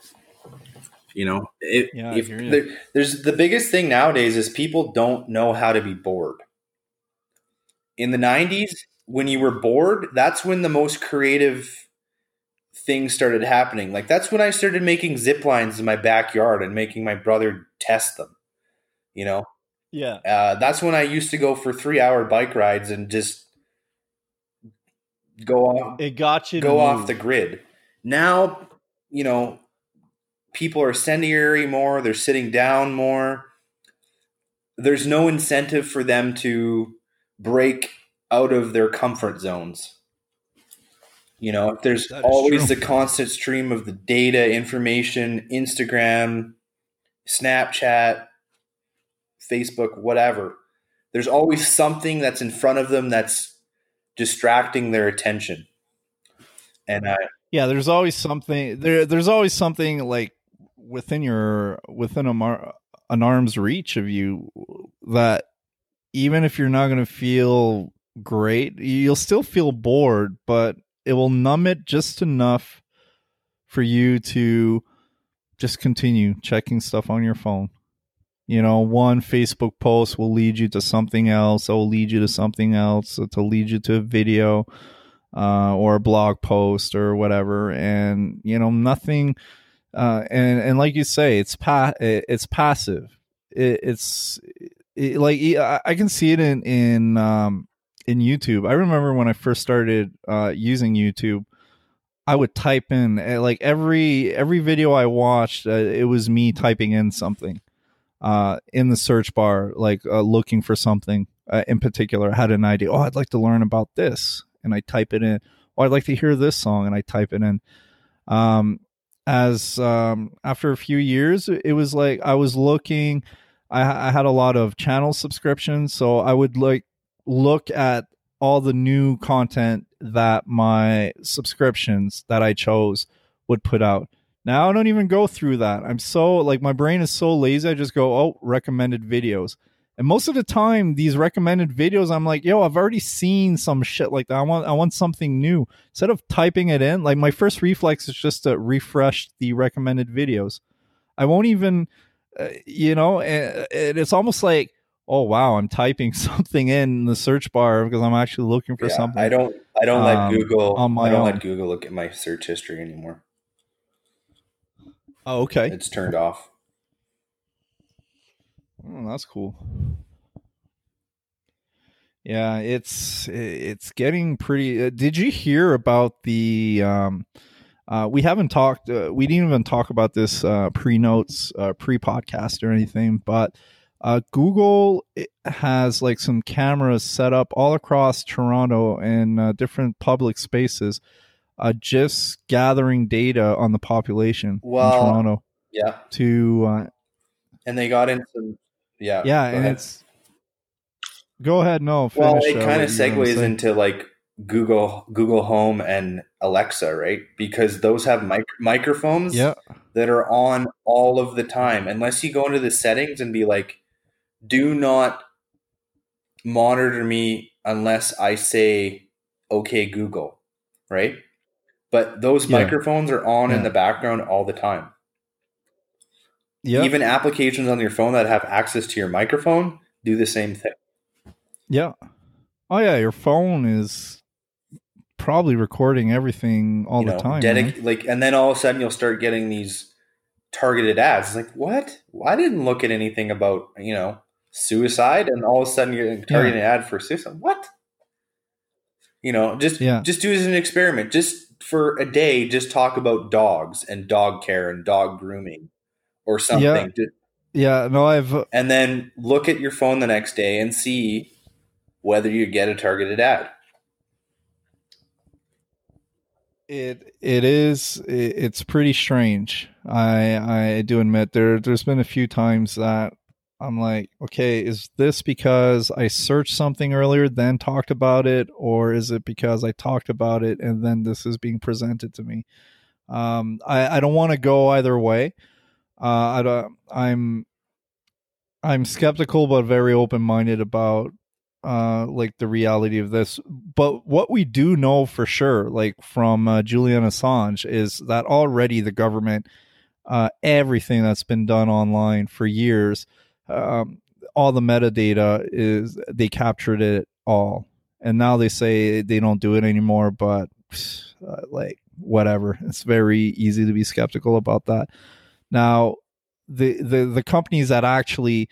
You know, it, yeah, if there, there's the biggest thing nowadays is people don't know how to be bored. In the 90s, when you were bored, that's when the most creative things started happening. Like that's when I started making zip lines in my backyard and making my brother test them. You know? Yeah. Uh, that's when I used to go for three hour bike rides and just go off. It got you. Go off the grid. Now, you know, people are sedentary more. They're sitting down more. There's no incentive for them to break out of their comfort zones. You know, there's always true. the constant stream of the data, information, Instagram, Snapchat, Facebook, whatever. There's always something that's in front of them that's distracting their attention. And I yeah, there's always something there. There's always something like within your within a mar, an arm's reach of you that even if you're not going to feel great, you'll still feel bored, but it will numb it just enough for you to just continue checking stuff on your phone. You know, one Facebook post will lead you to something else. It will lead you to something else to lead you to a video uh, or a blog post or whatever. And you know, nothing. Uh, and and like you say, it's pa- it's passive. It, it's it, like I can see it in in um, in YouTube. I remember when I first started uh, using YouTube, I would type in eh, like every every video I watched, uh, it was me typing in something uh, in the search bar, like uh, looking for something uh, in particular. I had an idea. Oh, I'd like to learn about this, and I type it in. Oh, I'd like to hear this song, and I type it in. Um, as um, after a few years, it was like I was looking. I, I had a lot of channel subscriptions, so I would like look at all the new content that my subscriptions that I chose would put out. Now I don't even go through that. I'm so like my brain is so lazy. I just go, oh, recommended videos. And most of the time, these recommended videos, I'm like, yo, I've already seen some shit like that. I want, I want something new. Instead of typing it in, like my first reflex is just to refresh the recommended videos. I won't even, uh, you know, and, and it's almost like oh wow, I'm typing [LAUGHS] something in the search bar because I'm actually looking for yeah, something. I don't I don't um, let Google I don't own. let Google look at my search history anymore. Oh, okay. It's turned off. Oh, that's cool. Yeah, it's it's getting pretty. Uh, did you hear about the? Um, uh, we haven't talked. Uh, we didn't even talk about this uh, pre notes, uh, pre podcast or anything. But uh, Google has like some cameras set up all across Toronto and uh, different public spaces, uh, just gathering data on the population well, in Toronto. Yeah. To and they got in some. Yeah. Yeah, and ahead. it's. Go ahead. No. Finish, well, it kind of segues into like Google Google Home and Alexa, right? Because those have mic- microphones yeah. that are on all of the time. Unless you go into the settings and be like, do not monitor me unless I say, okay, Google, right? But those yeah. microphones are on yeah. in the background all the time. Yeah. Even applications on your phone that have access to your microphone do the same thing. Yeah. Oh yeah, your phone is probably recording everything all You the know, time. dedic- right? like, and then all of a sudden you'll start getting these targeted ads. It's like, what? Well, I didn't look at anything about you know suicide, and all of a sudden you're getting an ad for suicide. What? You know, just Yeah. just do it as an experiment. Just for a day, just talk about dogs and dog care and dog grooming or something. Yeah. Yeah, no, I've uh, and then look at your phone the next day and see whether you get a targeted ad. It it is it, it's pretty strange. I I do admit there there's been a few times that I'm like, okay, is this because I searched something earlier then talked about it or is it because I talked about it and then this is being presented to me? Um I I don't want to go either way. Uh I don't I'm I'm skeptical but very open-minded about uh like the reality of this. But what we do know for sure like from uh, Julian Assange is that already the government uh everything that's been done online for years um all the metadata is they captured it all. And now they say they don't do it anymore but uh, like whatever. [LAUGHS] It's very easy to be skeptical about that. Now the the the companies that actually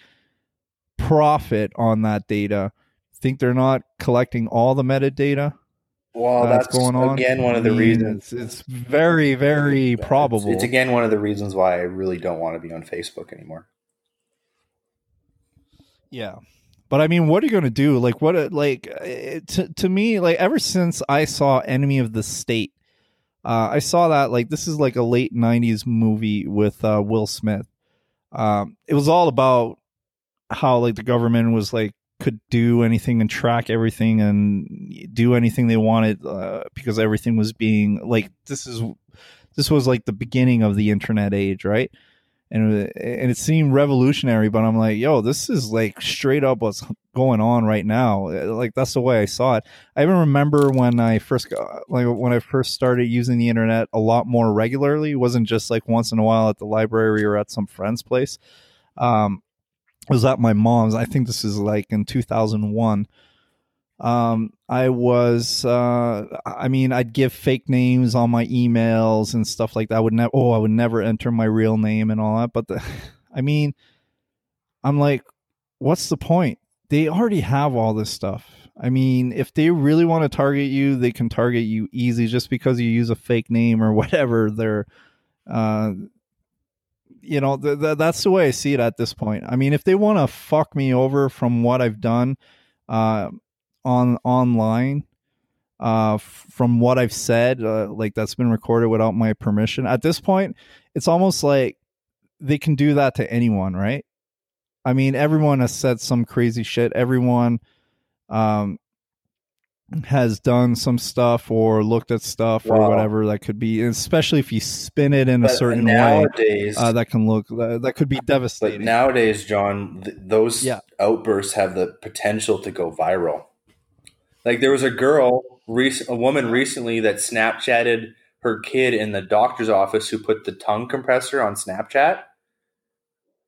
profit on that data think they're not collecting all the metadata Well, that's, that's, going on again one of the I mean, reasons. it's, it's very very probable It's, again one of the reasons why I really don't want to be on Facebook anymore. Yeah. But I mean, what are you going to do? Like, what, like, it, to, to me, like, ever since I saw Enemy of the State, uh, I saw that, like, this is like a late 90s movie with uh, Will Smith. Um, it was all about how, like, the government was, like, could do anything and track everything and do anything they wanted uh, because everything was being, like, this is, this was like the beginning of the internet age, right? and and it seemed revolutionary but i'm like yo this is like straight up what's going on right now. Like that's the way i saw it. I even remember when i first got like when i first started using the internet a lot more regularly. It wasn't just like once in a while at the library or at some friend's place. Um was at my mom's. I think this is like in 2001 um i was uh i mean i'd give fake names on my emails and stuff like that. I would never oh i would never enter my real name and all that but the [LAUGHS] i mean i'm like what's the point? They already have all this stuff. I mean if they really want to target you they can target you easy. Just because you use a fake name or [LAUGHS] whatever they're uh you know th- th- that's the way i see it at this point. I mean if they want to fuck me over from what i've done uh on online uh f- from what i've said uh, like that's been recorded without my permission at this point it's almost like they can do that to anyone right? I mean everyone has said some crazy shit. Everyone um has done some stuff or looked at stuff or whatever that could be especially if you spin it in a But certain way nowadays, uh, that can look that, that could be devastating nowadays, John, th- those Yeah. outbursts have the potential to go viral. Like there was a girl, rec- a woman recently that Snapchatted her kid in the doctor's office who put the tongue compressor on Snapchat,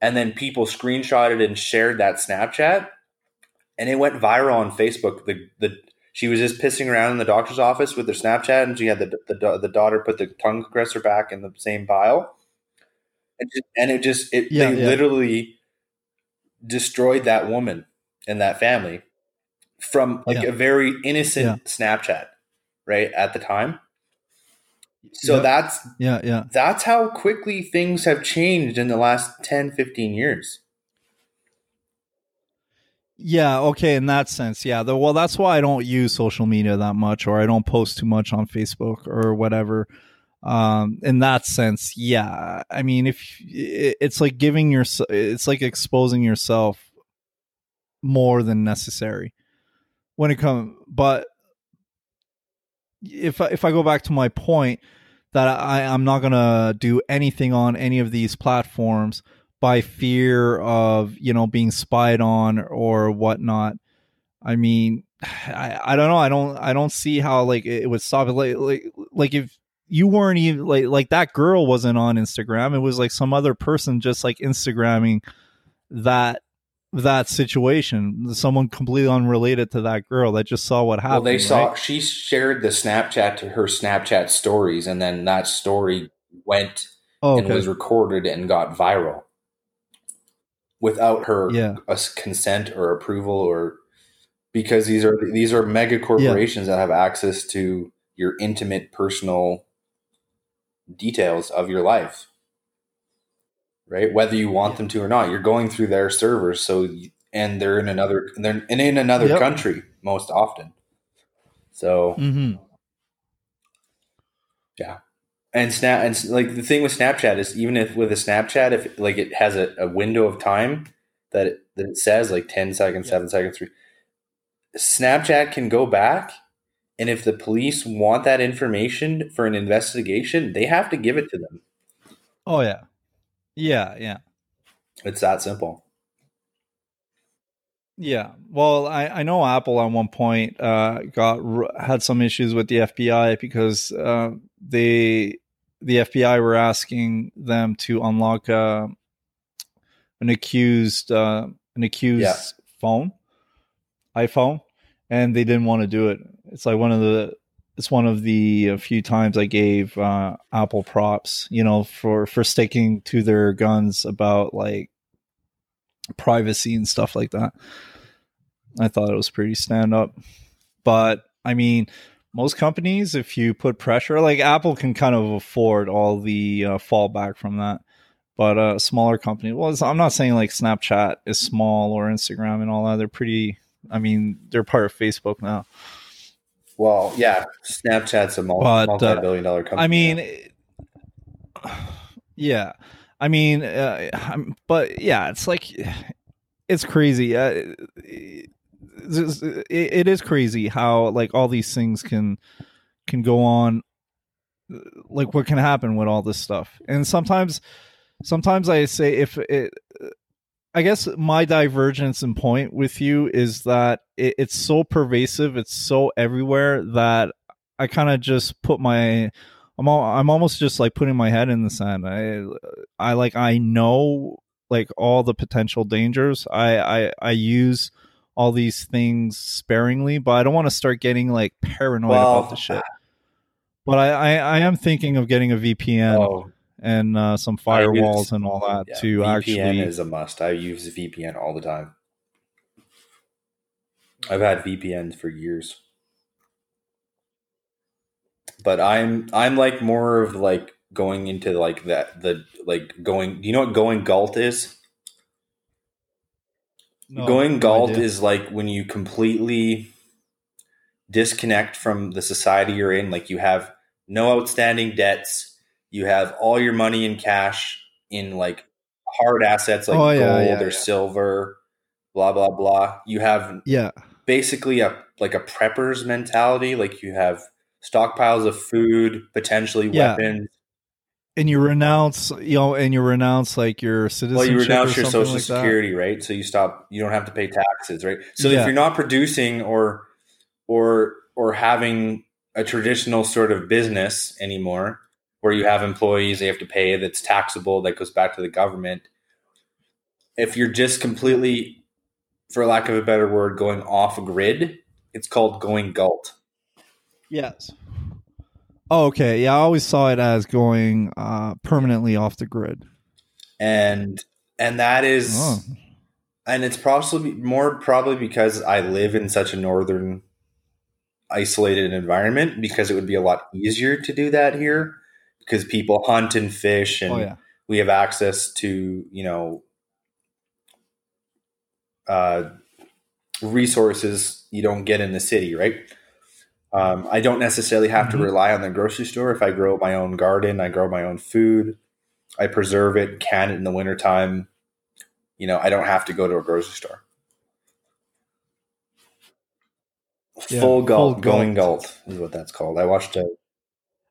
and then people screenshotted and shared that Snapchat, and it went viral on Facebook. The the she was just pissing around in the doctor's office with her Snapchat, and she had the the, the daughter put the tongue compressor back in the same pile, and, just, and it just it Yeah, they yeah. literally destroyed that woman and that family from like Yeah. a very innocent Snapchat, right at the time. So that's yeah yeah that's how quickly things have changed in the last 10 15 years Yeah, okay, in that sense, yeah. The, well, that's why I don't use social media that much, or I don't post too much on Facebook or whatever. Um, in that sense, yeah. I mean, if it's like giving your, it's like exposing yourself more than necessary when it comes. But if I, if I go back to my point that I, I'm not gonna do anything on any of these platforms by fear of you know being spied on or whatnot. I mean, [SIGHS] I, I don't know. I don't I don't see how like it would stop it. Like like like if you weren't even like like that girl wasn't on Instagram. It was like some other person just like Instagramming that that situation. Someone completely unrelated to that girl that just saw what happened. Well, they saw right? she shared the Snapchat to her Snapchat stories, and then that story went oh, and was recorded and got viral without her Yeah. consent or approval, or because these are these are mega corporations that have access to your intimate personal details of your life right whether you want Yeah. them to or not you're going through their servers so and they're in another they're and in another Yep. country most often so Mhm. And snap and like the thing with snapchat is even if with a snapchat if like it has a, a window of time that it, that it says like 10 seconds Yeah. 7 seconds 3 snapchat can go back and if the police want that information for an investigation they have to give it to them Oh yeah. Yeah, yeah. it's that simple Yeah. Well, I, I know Apple at one point uh, got had some issues with the FBI because uh, they the FBI were asking them to unlock uh, an accused uh, an accused Yeah. phone, iPhone, and they didn't want to do it. It's like one of the it's one of the a few times I gave uh, Apple props, you know, for for sticking to their guns about like privacy and stuff like that. I thought it was pretty stand up. But I mean, most companies, if you put pressure, like Apple can kind of afford all the uh, fallback from that. But a smaller company, well, it's, I'm not saying like Snapchat is small or Instagram and all that. They're pretty, I mean, they're part of Facebook now. well yeah snapchat's a multi, But, uh, multi-billion dollar company I mean, it- [SIGHS] yeah, I mean, uh, I'm, but yeah, it's like [SIGHS] it's crazy. Uh, it, is crazy how like all these things can can go on. Like what can happen with all this stuff, and sometimes, sometimes I say if it. I guess my divergence in point with you is that it, it's so pervasive, it's so everywhere that I kind of just put my I'm all, I'm almost just like putting my head in the sand. I I like I know like all the potential dangers. I I I use all these things sparingly, but I don't want to start getting like paranoid Well, about the shit. But I, I I am thinking of getting a VPN oh. and uh, some firewalls and all that yeah, to vpn actually is a must. I use vpn all the time. I've had vpns for years. But i'm i'm like more of like going into like that the like going you know what going galt is No, going galt is like when you completely disconnect from the society you're in like you have no outstanding debts you have all your money in cash in like hard assets like Oh, yeah, gold yeah, or yeah. silver blah blah blah. You have yeah. basically a like a prepper's mentality like you have stockpiles of food potentially weapons and you renounce you know and you renounce like your citizenship well you renounce or your social like that. security right so you stop you don't have to pay taxes right so Yeah. if you're not producing or or or having a traditional sort of business anymore where you have employees they have to pay that's taxable that goes back to the government if you're just completely for lack of a better word going off grid it's called going galt Yes. Oh, okay. Yeah, I always saw it as going uh, permanently off the grid. and and that is Oh. and it's probably more probably because I live in such a northern isolated environment because it would be a lot easier to do that here because people hunt and fish and Oh yeah. we have access to you know uh, resources you don't get in the city right um, i don't necessarily have Mhm. to rely on the grocery store. If i grow my own garden i grow my own food. I preserve it can it in the wintertime. You know i don't have to go to a grocery store. Yeah, full gulp full going gulp. gulp is what that's called. I watched a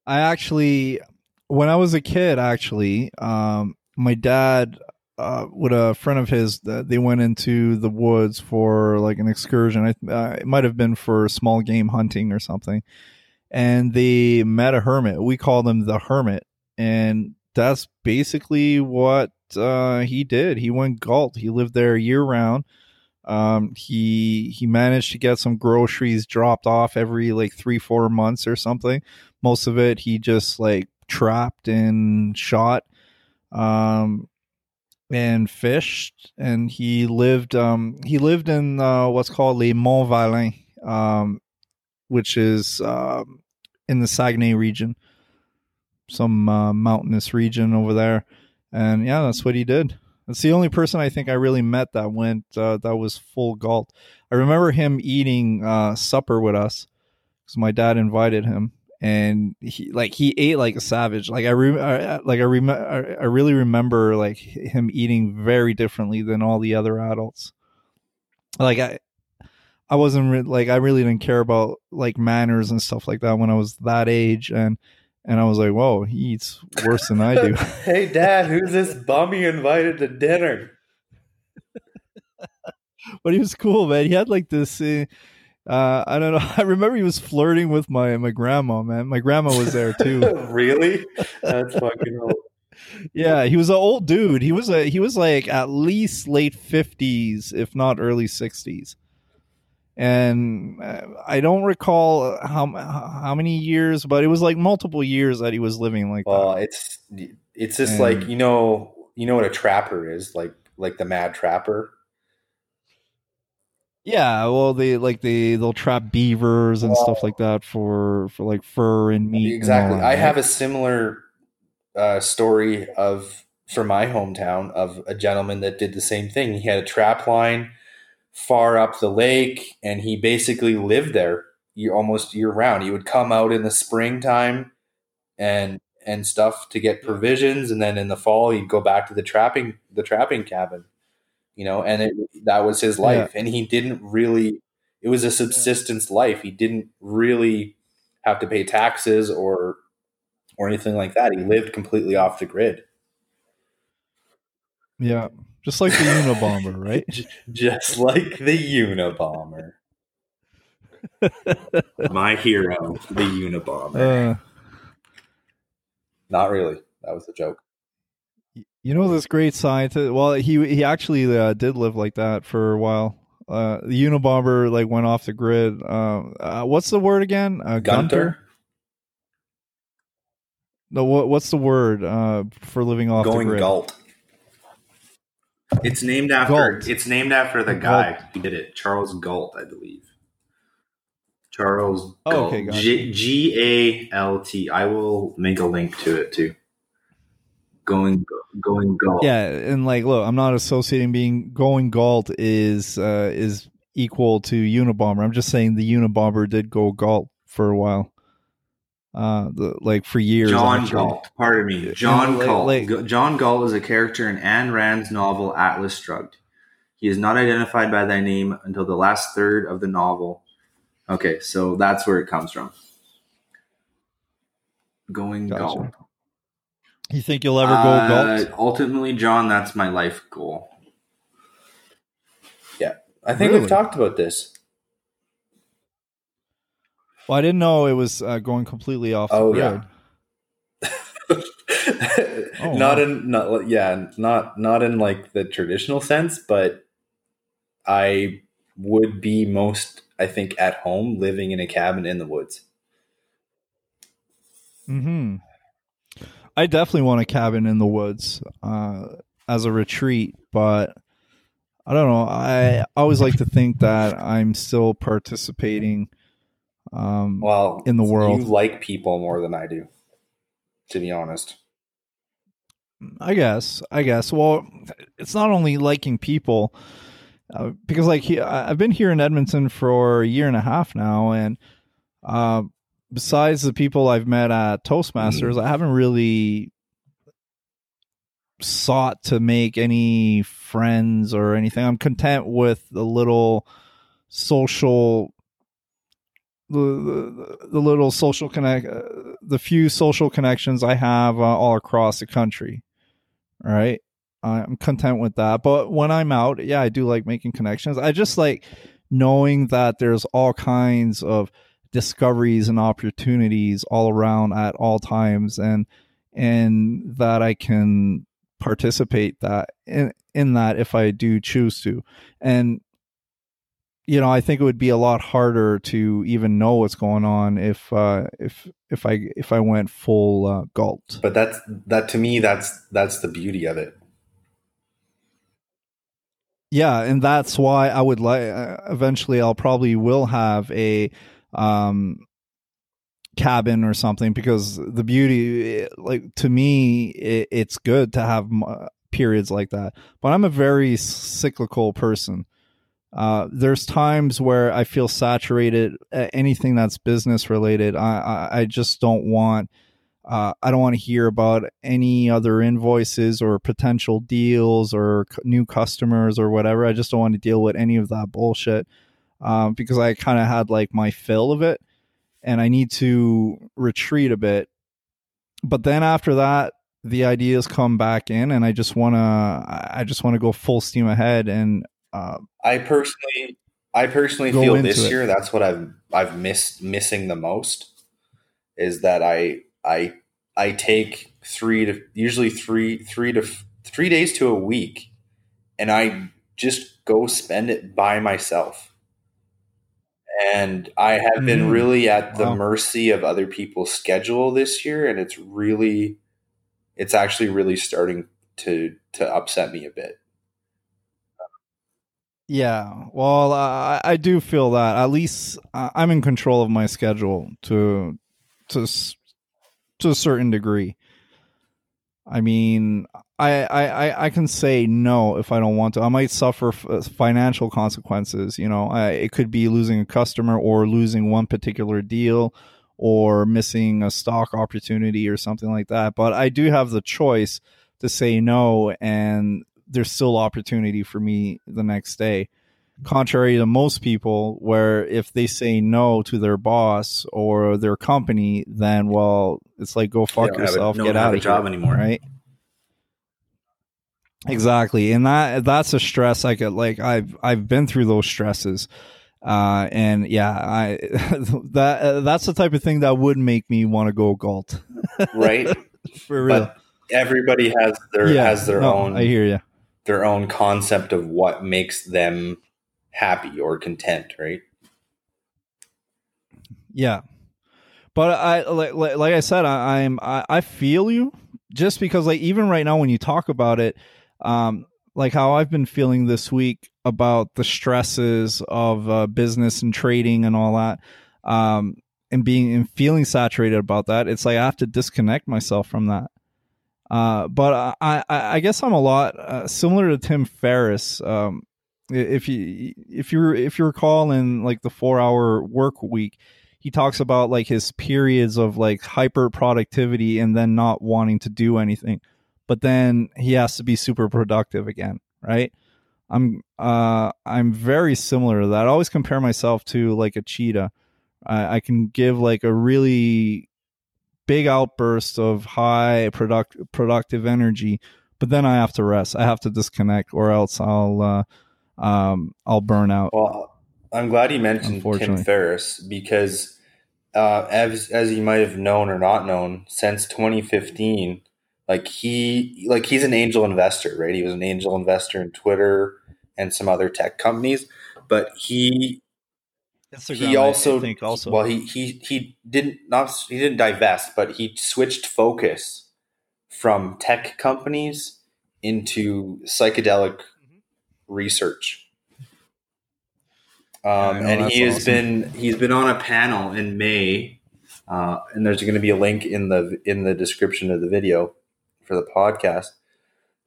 I actually, when I was a kid, actually, um, my dad, uh, with a friend of his, uh, they went into the woods for like an excursion. I, uh, it might have been for small game hunting or something. and they met a hermit. We call them the hermit, and that's basically what uh, he did. He went Galt. He lived there year round. Um, he he managed to get some groceries dropped off every like three four months or something. Most of it he just like trapped and shot, um, and fished. And he lived um he lived in uh, what's called Les Monts Valin, um, which is um, in the Saguenay region, some uh, mountainous region over there. And yeah, that's what he did. That's the only person I think I really met that went uh, that was full galt. I remember him eating uh, supper with us because my dad invited him, and he like he ate like a savage. Like I, re- I like I rem- I really remember like him eating very differently than all the other adults. Like I, I wasn't re- like I really didn't care about like manners and stuff like that when I was that age, and and I was like, whoa, he eats worse than I do. [LAUGHS] [LAUGHS] hey, Dad, who's this bum you invited to dinner? [LAUGHS] but he was cool, man. He had like this. Uh, uh, I don't know. [LAUGHS] I remember he was flirting with my my grandma, man. My grandma was there too. [LAUGHS] really? That's fucking old. Yeah, he was an old dude. He was a he was like at least late fifties, if not early sixties and uh, I don't recall how how many years, but it was like multiple years that he was living like well, that. it's it's just and, like you know you know what a trapper is like like the mad trapper. Yeah, well, they like they they'll trap beavers and well, stuff like that for for like fur and meat. Exactly, and I have a similar uh, story of from my hometown of a gentleman that did the same thing. He had a trap line far up the lake, and he basically lived there almost year round. He would come out in the springtime and and stuff to get provisions, and then in the fall he'd go back to the trapping the trapping cabin, you know. And it, that was his life, yeah. and he didn't really. It was a subsistence life. He didn't really have to pay taxes or or anything like that. He lived completely off the grid. Yeah just like the Unabomber, right? [LAUGHS] just like the Unabomber. [LAUGHS] My hero, the Unabomber. Uh, Not really. That was a joke. You know this great scientist. Well, he he actually uh, did live like that for a while. Uh, the Unabomber like went off the grid. Uh, uh what's the word again? Uh, Gunter. No, what what's the word uh, for living off Going the grid? Galt. It's named after Galt. it's named after the guy Galt. who did it, Charles Galt, I believe. Charles oh, Okay, G A L T. I will make a link to it too. Going going Galt. Yeah, and like look, I'm not associating being going Galt is uh is equal to Unabomber. I'm just saying the Unabomber did go Galt for a while. Uh the like for years john actually. galt. Pardon me. John yeah, galt. like, john galt is a character in Ayn Rand's novel atlas shrugged. He is not identified by that name until the last third of the novel. Okay so that's where it comes from. Going gotcha. galt you think you'll ever go uh, galt ultimately john that's my life goal yeah i think really? we've talked about this well, I didn't know it was uh, going completely off. Oh yeah. [LAUGHS] oh, not wow. in not yeah not not in like the traditional sense, but I would be most I think at home living in a cabin in the woods. Hmm. I definitely want a cabin in the woods uh, as a retreat, but I don't know. I always like to think that I'm still participating um, well in the world. You like people more than I do, to be honest. I guess. I guess. Well, it's not only liking people, uh, because like he, I've been here in Edmonton for a year and a half now, and uh, besides the people I've met at Toastmasters, mm. I haven't really sought to make any friends or anything. I'm content with the little social the, the, the little social connect, uh, the few social connections I have uh, all across the country. Right, I'm content with that. But when I'm out, yeah, I do like making connections. I just like knowing that there's all kinds of discoveries and opportunities all around at all times and and that I can participate that in, in that if I do choose to. And you know, I think it would be a lot harder to even know what's going on if uh if if I if I went full uh, galt. But that's that to me that's that's the beauty of it. Yeah, and that's why I would like uh, eventually I'll probably will have a um cabin or something because the beauty like to me it, it's good to have periods like that. But i'm a very cyclical person. Uh, there's times where i feel saturated anything that's business related i i, I just don't want uh, I don't want to hear about any other invoices or potential deals or c- new customers or whatever. I just don't want to deal with any of that bullshit um, because I kind of had like my fill of it and I need to retreat a bit. But then after that, the ideas come back in, and I just want to, I just want to go full steam ahead. And uh, I personally, I personally feel this year that's what I've I've missed missing the most is that I I I take three to usually three three to three days to a week, and I just go spend it by myself and I have been mm. really at the wow. mercy of other people's schedule this year, and it's really, it's actually really starting to to upset me a bit. Yeah, well, I, I do feel that at least uh, I'm in control of my schedule to to to a certain degree. I mean, I, I, I can say no if I don't want to. I might suffer f- uh, financial consequences. You know, I, it could be losing a customer or losing one particular deal or missing a stock opportunity or something like that. But I do have the choice to say no, and there's still opportunity for me the next day. Contrary to most people, where if they say no to their boss or their company, then well, it's like go fuck yourself, a, get out of job here, anymore, right? Exactly. And that that's a stress I could like I've I've been through those stresses. Uh and yeah, I [LAUGHS] that uh, that's the type of thing that would make me want to go galt. right? [LAUGHS] For real. But everybody has their yeah, has their no, own I hear you. their own concept of what makes them happy or content, right? Yeah. But I like like, like I said I, I'm I, I feel you just because like even right now when you talk about it um, like how I've been feeling this week about the stresses of uh, business and trading and all that, um, and being and feeling saturated about that. It's like I have to disconnect myself from that. Uh, but I, I, I guess I'm a lot uh, similar to Tim Ferriss. Um, if you if you if you recall in like the four hour work week, he talks about like his periods of like hyper productivity and then not wanting to do anything but then he has to be super productive again, right? I'm uh I'm very similar to that. I always compare myself to like a cheetah. I, I can give like a really big outburst of high product productive energy, but then I have to rest. I have to disconnect, or else I'll uh, um I'll burn out. Well, I'm glad you mentioned Tim Ferriss because uh, as as you might have known or not known, since 2015 like he like he's an angel investor, right? He was an angel investor in Twitter and some other tech companies, but he he also, I think also well he he he didn't not he didn't divest, but he switched focus from tech companies into psychedelic mm-hmm. research. Um, yeah, and he has awesome. been he's been on a panel in May, uh, and there's going to be a link in the in the description of the video for the podcast,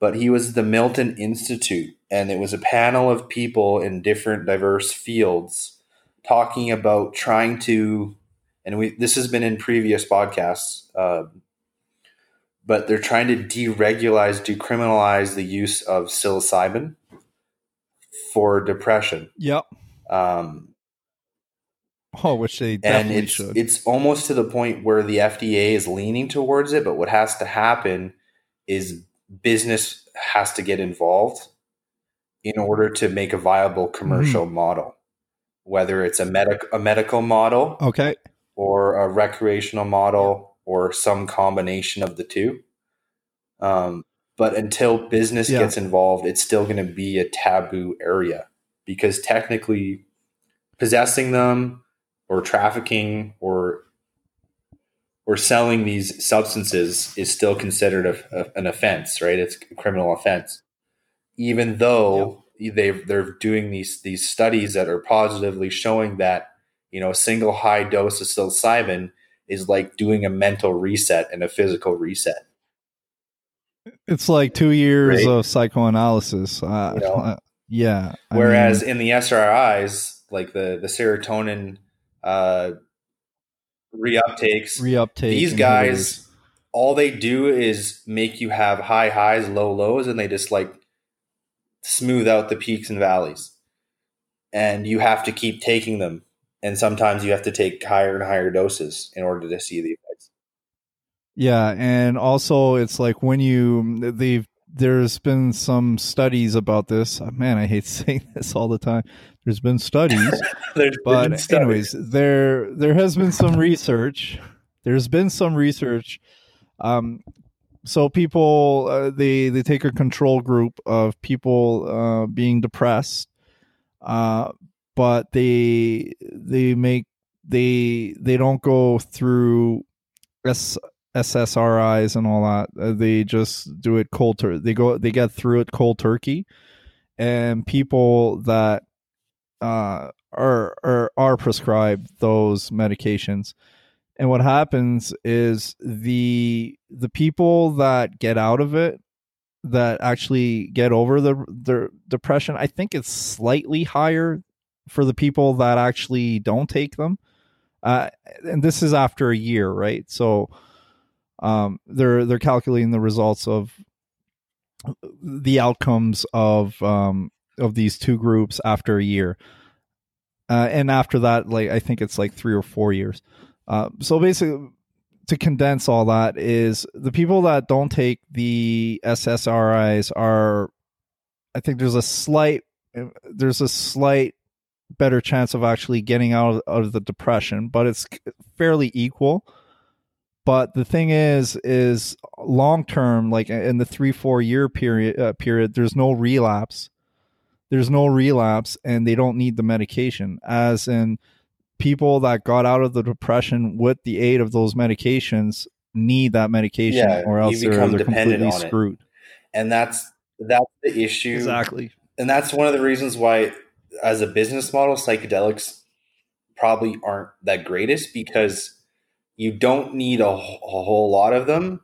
but he was the Milken Institute, and it was a panel of people in different diverse fields talking about trying to, and we this has been in previous podcasts, uh, but they're trying to deregulize, decriminalize the use of psilocybin for depression. Yep. Um, Oh, which they and it's, should. It's almost to the point where the FDA is leaning towards it, but what has to happen is business has to get involved in order to make a viable commercial mm-hmm. model. whether it's a medic a medical model Okay. or a recreational model or some combination of the two. Um, but until business Yeah. gets involved, it's still going to be a taboo area because technically, possessing them or trafficking or or selling these substances is still considered a, a- an offense, right? It's a criminal offense, even though they they're doing these these studies that are positively showing that you know a single high dose of psilocybin is like doing a mental reset and a physical reset. It's like two years Right. of psychoanalysis. Uh, You know? uh, yeah. I Whereas mean, in the SRIs, like the the serotonin uh, reuptakes, Reuptakes. these inhibitors. guys, all they do is make you have high highs, low lows, and they just like smooth out the peaks and valleys. And you have to keep taking them. And sometimes you have to take higher and higher doses in order to see the effects. Yeah, and also it's like when you they've there's been some studies about this. Oh, man, I hate [LAUGHS] saying this all the time. There's been studies, [LAUGHS] There's but been studies. anyways, there there has been some research. There's been some research. Um, so people uh, they they take a control group of people uh, being depressed, uh, but they they make they they don't go through S, SSRIs and all that. Uh, they just do it cold turkey. They go they get through it cold turkey, and people that uh, are are are prescribed those medications. And what happens is the the people that get out of it that actually get over the the depression, I think it's slightly higher for the people that actually don't take them. Uh, and this is after a year, right? So um, they're they're calculating the results of the outcomes of um, of these two groups after a year, uh, and after that, like I think it's like three or four years. Uh, so basically, to condense all that is the people that don't take the SSRIs are, I think there's a slight there's a slight better chance of actually getting out of, out of the depression, but it's fairly equal. But the thing is, is long term, like in the three four year period uh, period, there's no relapse. There's no relapse, and they don't need the medication. As in, people that got out of the depression with the aid of those medications need that medication, Yeah, or you else they're, they're dependent completely on it. screwed. and that's that's the issue. Exactly. and that's one of the reasons why as a business model psychedelics probably aren't that greatest because you don't need a, a whole lot of them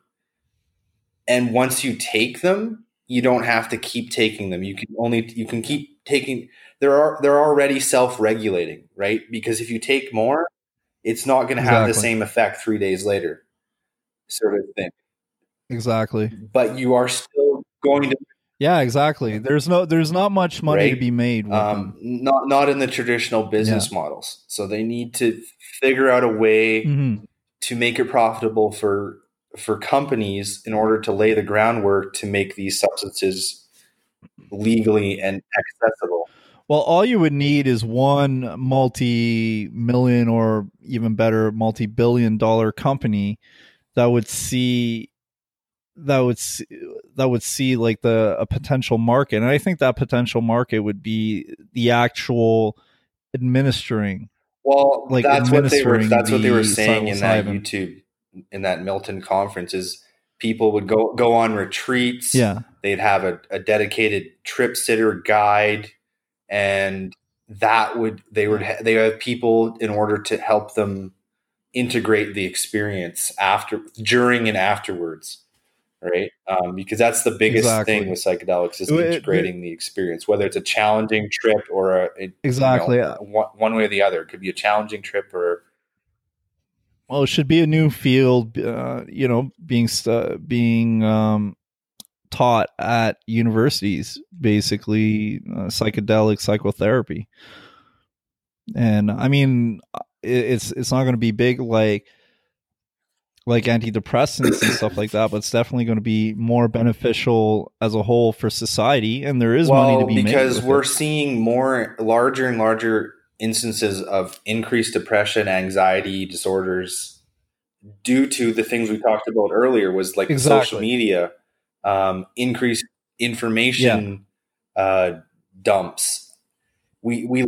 and once you take them you don't have to keep taking them you can only you can keep taking there are they're already self-regulating right because if you take more it's not going to have the same effect 3 days later sort of thing Exactly. but you are still going to Yeah, exactly. There's no there's not much money to be made with um, not not in the traditional business models. So they need to figure out a way. Mhm. to make it profitable for for companies in order to lay the groundwork to make these substances legally and accessible. Well, all you would need is one multi-million or even better multi-billion dollar company that would see that would see, that would see like the a potential market. And I think that potential market would be the actual administering. Well, Like that's what they were. That's what they were saying in that. YouTube, in that Milken conference. Is people would go go on retreats. Yeah. they'd have a, a dedicated trip sitter guide and that would they would ha- they have people in order to help them integrate the experience after during and afterwards right um, because that's the biggest Exactly. thing with psychedelics is It- it- integrating the experience whether it's a challenging trip or a, a- you Exactly. know, one, one way or the other it could be a challenging trip or well, it should be a new field, uh, you know, being stu- being um, taught at universities, basically uh, psychedelic psychotherapy. And I mean, it, it's it's not going to be big like like antidepressants and stuff like that, but it's definitely going to be more beneficial as a whole for society. And there is money to be made because we're it. seeing more larger and larger instances of increased depression, anxiety disorders due to the things we talked about earlier was like Exactly. social media, um, increased information uh, dumps. We we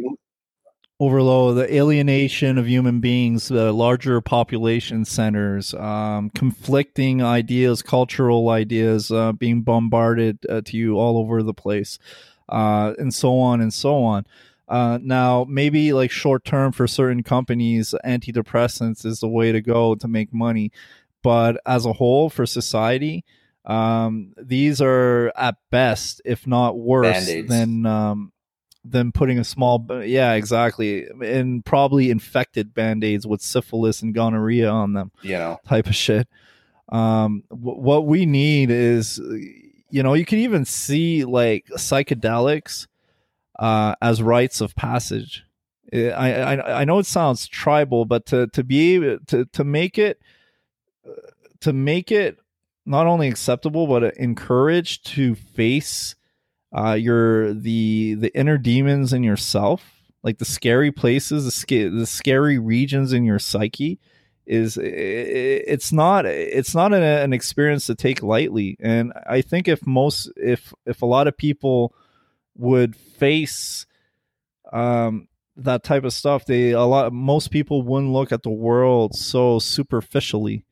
overload the alienation of human beings the larger population centers um, conflicting ideas cultural ideas uh, being bombarded uh, to you all over the place uh, and so on and so on uh, now maybe like short term for certain companies antidepressants is the way to go to make money. But as a whole for society um, these are at best if not worse Band-Aids. than um, than putting a small yeah exactly and probably infected band-aids with syphilis and gonorrhea on them you know. type of shit. Um w- what we need is you know you can even see like psychedelics uh as rites of passage I, I I know it sounds tribal, but to to be able to to make it to make it not only acceptable but encouraged to face uh, your the the inner demons in yourself, like the scary places, the sca- the scary regions in your psyche, is it's not it's not an, an experience to take lightly. And I think if most if if a lot of people would face um that type of stuff, they a lot most people wouldn't look at the world so superficially,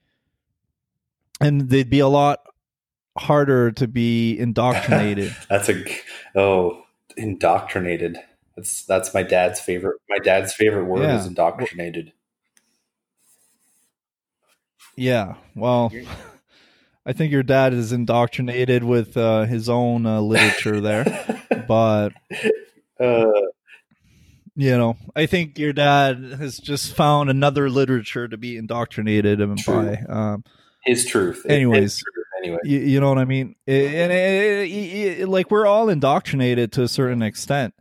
and they'd be a lot harder to be indoctrinated. [LAUGHS] that's a oh indoctrinated. That's that's my dad's favorite. My dad's favorite word Yeah. is indoctrinated. Yeah, well, I think your dad is indoctrinated with uh, his own uh, literature there, [LAUGHS] but uh, you know, I think your dad has just found another literature to be indoctrinated True. by. Um, his truth. Anyways. His truth anyway. you, you know what I mean? And it, it- it- like we're all indoctrinated to a certain extent,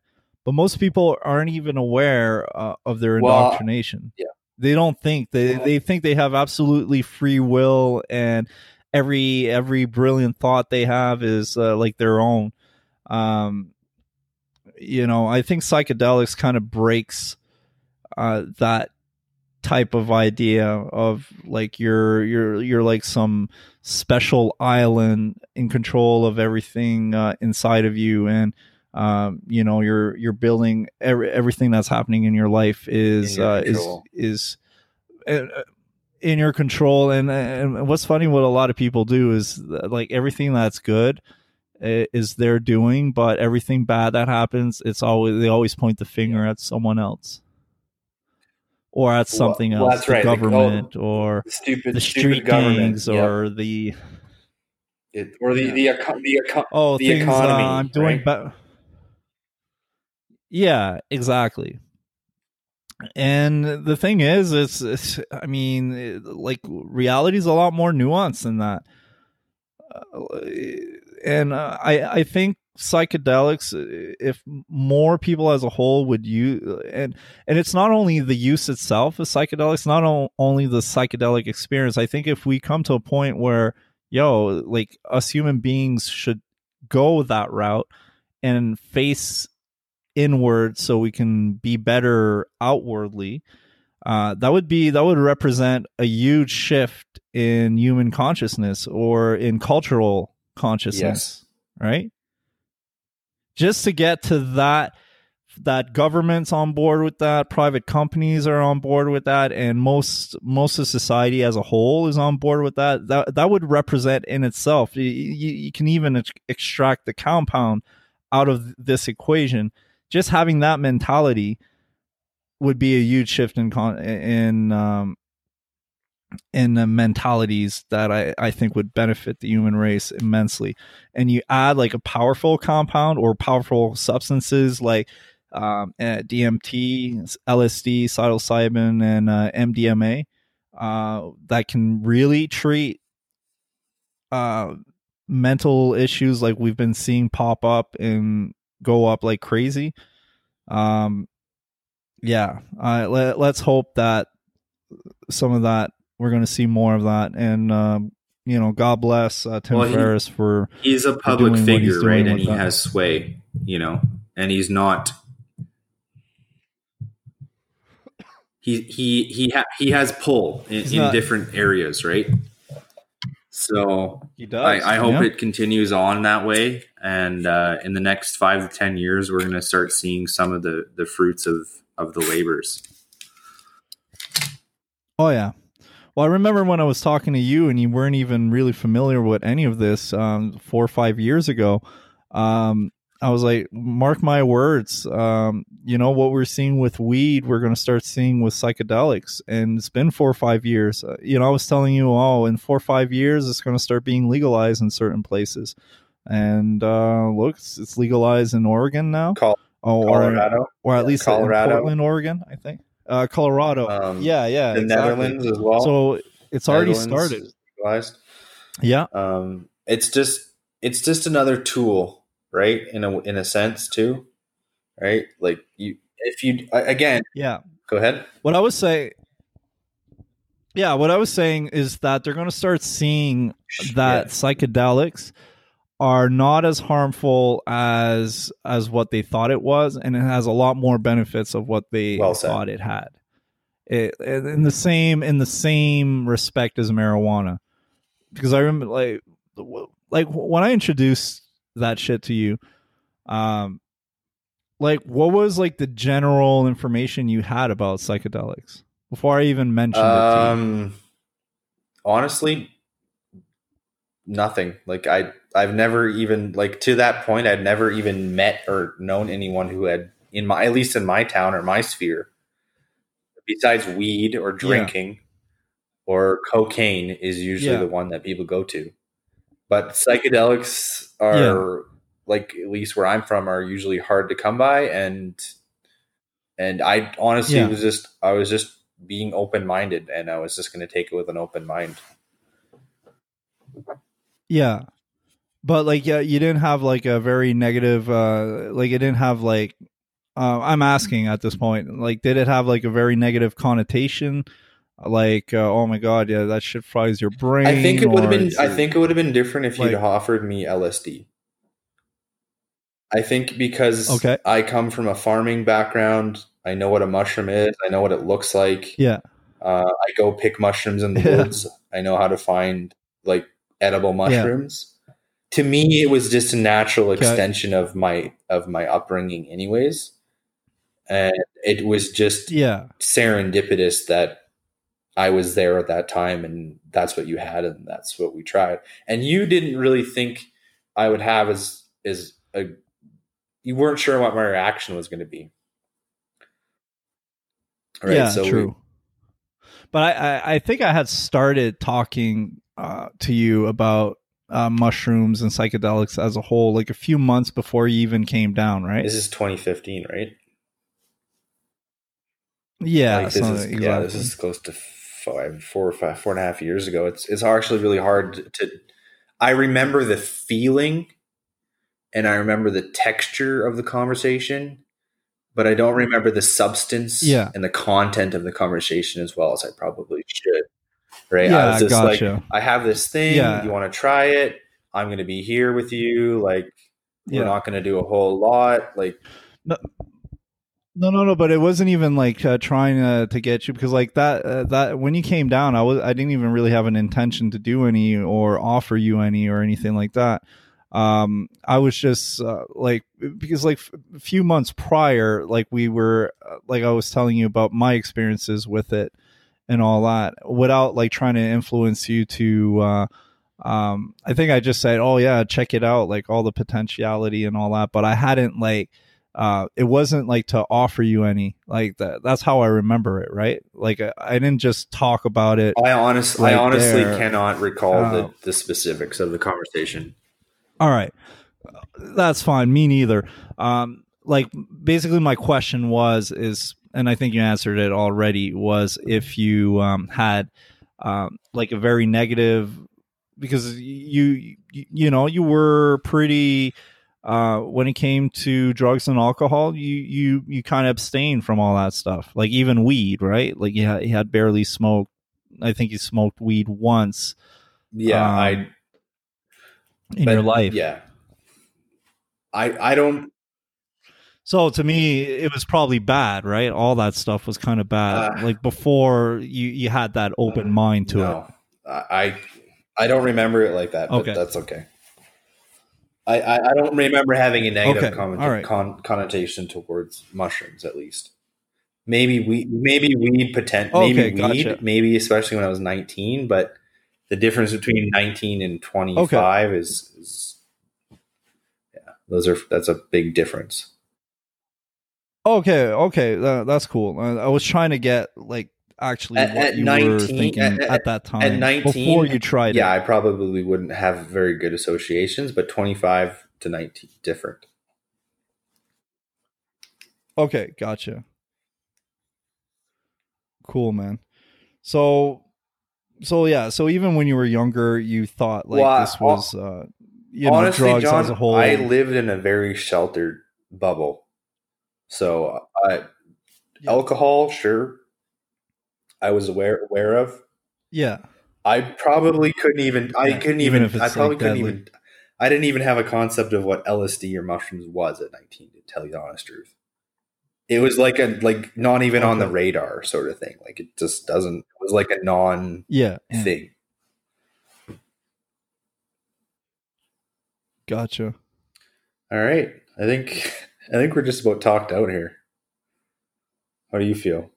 but most people aren't even aware uh, of their Well, indoctrination. yeah. They don't think they they think they have absolutely free will and every every brilliant thought they have is uh, like their own. Um, you know, I think psychedelics kind of breaks uh, that type of idea of like you're you're you're like some special island in control of everything uh, inside of you and um, you know you're you're building every, everything that's happening in your life is In your uh, is is uh, in your control and and what's funny what a lot of people do is like everything that's good is they're doing but everything bad that happens it's always they always point the finger at someone else or at something well, else that's the right. Government or The stupid, the stupid street government, gangs yeah. or the It- or the the eco- the eco- oh The things economy, uh, I'm doing right? better. Yeah, exactly. And the thing is, it's, it's I mean, it- like reality is a lot more nuanced than that. Uh, and uh, I I think psychedelics, uh, if more people as a whole would use, and and it's not only the use itself of psychedelics, not o- only the psychedelic experience. I think if we come to a point where yo, like us human beings should go that route and face inward so we can be better outwardly. Uh, that would be that would represent a huge shift in human consciousness or in cultural consciousness yes. right? Just to get to that that government's on board with that private companies are on board with that and most most of society as a whole is on board with that that that would represent in itself. You, you, you can even ex- extract the compound out of this equation just having that mentality would be a huge shift in con- in um in the mentalities that I, I think would benefit the human race immensely. And you add like a powerful compound or powerful substances like um, uh, DMT, LSD, psilocybin, and uh, MDMA uh, that can really treat uh, mental issues like we've been seeing pop up and go up like crazy. Um, yeah, uh, let, let's hope that some of that we're going to see more of that. And um, you know, God bless uh, Tim Well, he- Ferriss for He's a public figure, right? And he that. has sway, you know, and he's not [COUGHS] he he he ha- he has pull in, in different areas, right? So He I, I hope yeah. it continues on that way, and uh, in the next five to ten years, we're going to start seeing some of the the fruits of of the labors. Oh yeah. Well, I remember when I was talking to you, and you weren't even really familiar with any of this um, four or five years ago. Um, I was like, mark my words. Um, you know what we're seeing with weed, we're going to start seeing with psychedelics, and it's been four or five years. Uh, you know, I was telling you, oh, in four or five years, it's going to start being legalized in certain places. And uh, look, it's, it's legalized in Oregon now. Col- Oh, Colorado, or at least Colorado. in Portland, Oregon, I think. Uh, Colorado. Um, yeah, yeah. the exactly. Netherlands as well. So it's already started. legalized. Yeah. Um, it's just it's just another tool, right? In a in a sense, too, right? Like you, if you again, Yeah. go ahead. What I was saying Yeah, what I was saying is that they're going to start seeing that Yeah. psychedelics are not as harmful as as what they thought it was and it has a lot more benefits of what they Well thought it had. It, in the same in the same respect as marijuana. Because I remember like like when I introduced that shit to you um like what was like the general information you had about psychedelics before I even mentioned it to you? Um, honestly, nothing. Like I, I've never even like to that point. I'd never even met or known anyone who had in my at least in my town or my sphere, besides weed or drinking or cocaine is usually Yeah. the one that people go to. But psychedelics are like at least where I'm from are usually hard to come by and and I honestly Yeah. was just I was just being open minded and I was just going to take it with an open mind. Yeah. But like yeah, you didn't have like a very negative uh like it didn't have like uh, I'm asking at this point like did it have like a very negative connotation like uh, oh my god yeah that shit fries your brain I think it would have been I think it would have been different if you'd offered me LSD. I think because Okay. I come from a farming background, I know what a mushroom is, I know what it looks like. yeah Uh, I go pick mushrooms in the [LAUGHS] Yeah. woods. I know how to find like edible mushrooms. To me, it was just a natural Okay. extension of my of my upbringing, anyways. And it was just yeah serendipitous that I was there at that time, and that's what you had, and that's what we tried. And you didn't really think I would have as as a you weren't sure what my reaction was going to be. Right, yeah so we- true but I, I I think I had started talking uh to you about uh, mushrooms and psychedelics as a whole like a few months before you even came down right This is 2015, right? yeah Like, this is, yeah, this is close to five, four or five, four and a half years ago. It's it's actually really hard to. I remember the feeling, and I remember the texture of the conversation, but I don't remember the substance Yeah. and the content of the conversation as well as I probably should. Right? yeah I was just gotcha like, I have this thing. Yeah. You want to try it? I'm going to be here with you. Like, we're Yeah. not going to do a whole lot. Like, No, no, no. No. But it wasn't even like uh, trying uh, to get you because like that uh, that when you came down, I was I didn't even really have an intention to do any or offer you any or anything like that. Um, I was just uh, like because like f- a few months prior, like we were uh, like I was telling you about my experiences with it and all that without like trying to influence you to. Uh, um, I think I just said, "Oh yeah, check it out," like all the potentiality and all that. But I hadn't like uh it wasn't like to offer you any like that that's how i remember it right like i, I didn't just talk about it I honestly, Right I honestly there. cannot recall Oh. the, the specifics of the conversation. all right that's fine me neither um like basically my question was is and i think you answered it already was if you um had um like a very negative because you you, you know you were pretty uh, when it came to drugs and alcohol, you you you kind of abstained from all that stuff, like even weed, right? Like you had, you had barely smoked. I think you smoked weed once Yeah, Um, I in but- your life. Yeah, I I don't. So to me, it was probably bad, right? All that stuff was kind of bad. Uh, like before you you had that open mind to it. I I don't remember it like that. But Okay. that's okay. I, I, I don't remember having a negative Okay, comment- right. con- connotation towards mushrooms, at least. Maybe we maybe weed potent Okay, maybe weed gotcha. maybe especially when I was nineteen, but the difference between nineteen and twenty five is, is yeah those are that's a big difference. Okay, okay, that, that's cool. Uh, I was trying to get like actually At- what at you 19 were thinking at- at, at- that time 19 before you tried Yeah, it. I probably wouldn't have very good associations, but twenty five to nineteen different. Okay, gotcha. Cool, man. So, so yeah. So even when you were younger, you thought like Well, this was, uh, you know, drugs John, as a whole. I lived in a very sheltered bubble. So, I, Yeah. alcohol, sure, I was aware aware of. yeah, I probably couldn't even. I Yeah, couldn't even even. I probably like, couldn't deadly. even. I didn't even have a concept of what LSD or mushrooms was at nineteen. To tell you the honest truth, it was like a like not even on the radar sort of thing. Like it just doesn't. It was like a non yeah. thing. Gotcha. All right, I think I think we're just about talked out here. How do you feel?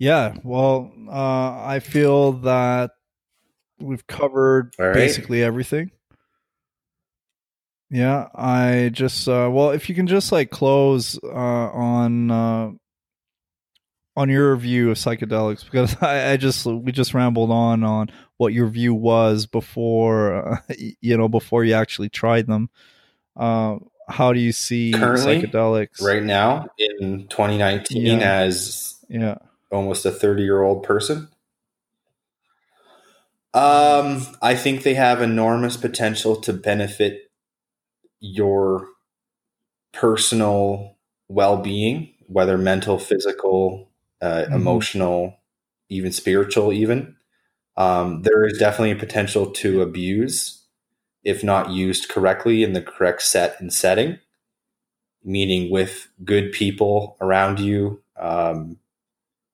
Yeah. Well, uh, I feel that we've covered right. basically everything. Yeah, I just uh, well, if you can just like close uh, on uh, on your view of psychedelics, because [LAUGHS] I, I just we just rambled on on what your view was before uh, [LAUGHS] you know before you actually tried them. Uh, how do you see Currently, psychedelics? Right now in 2019, Yeah. as Yeah. Almost a 30 year old person. Um, I think they have enormous potential to benefit your personal well being, whether mental, physical, uh, Mhm. emotional, even spiritual, even. Um, there is definitely a potential to abuse if not used correctly in the correct set and setting, meaning with good people around you, um,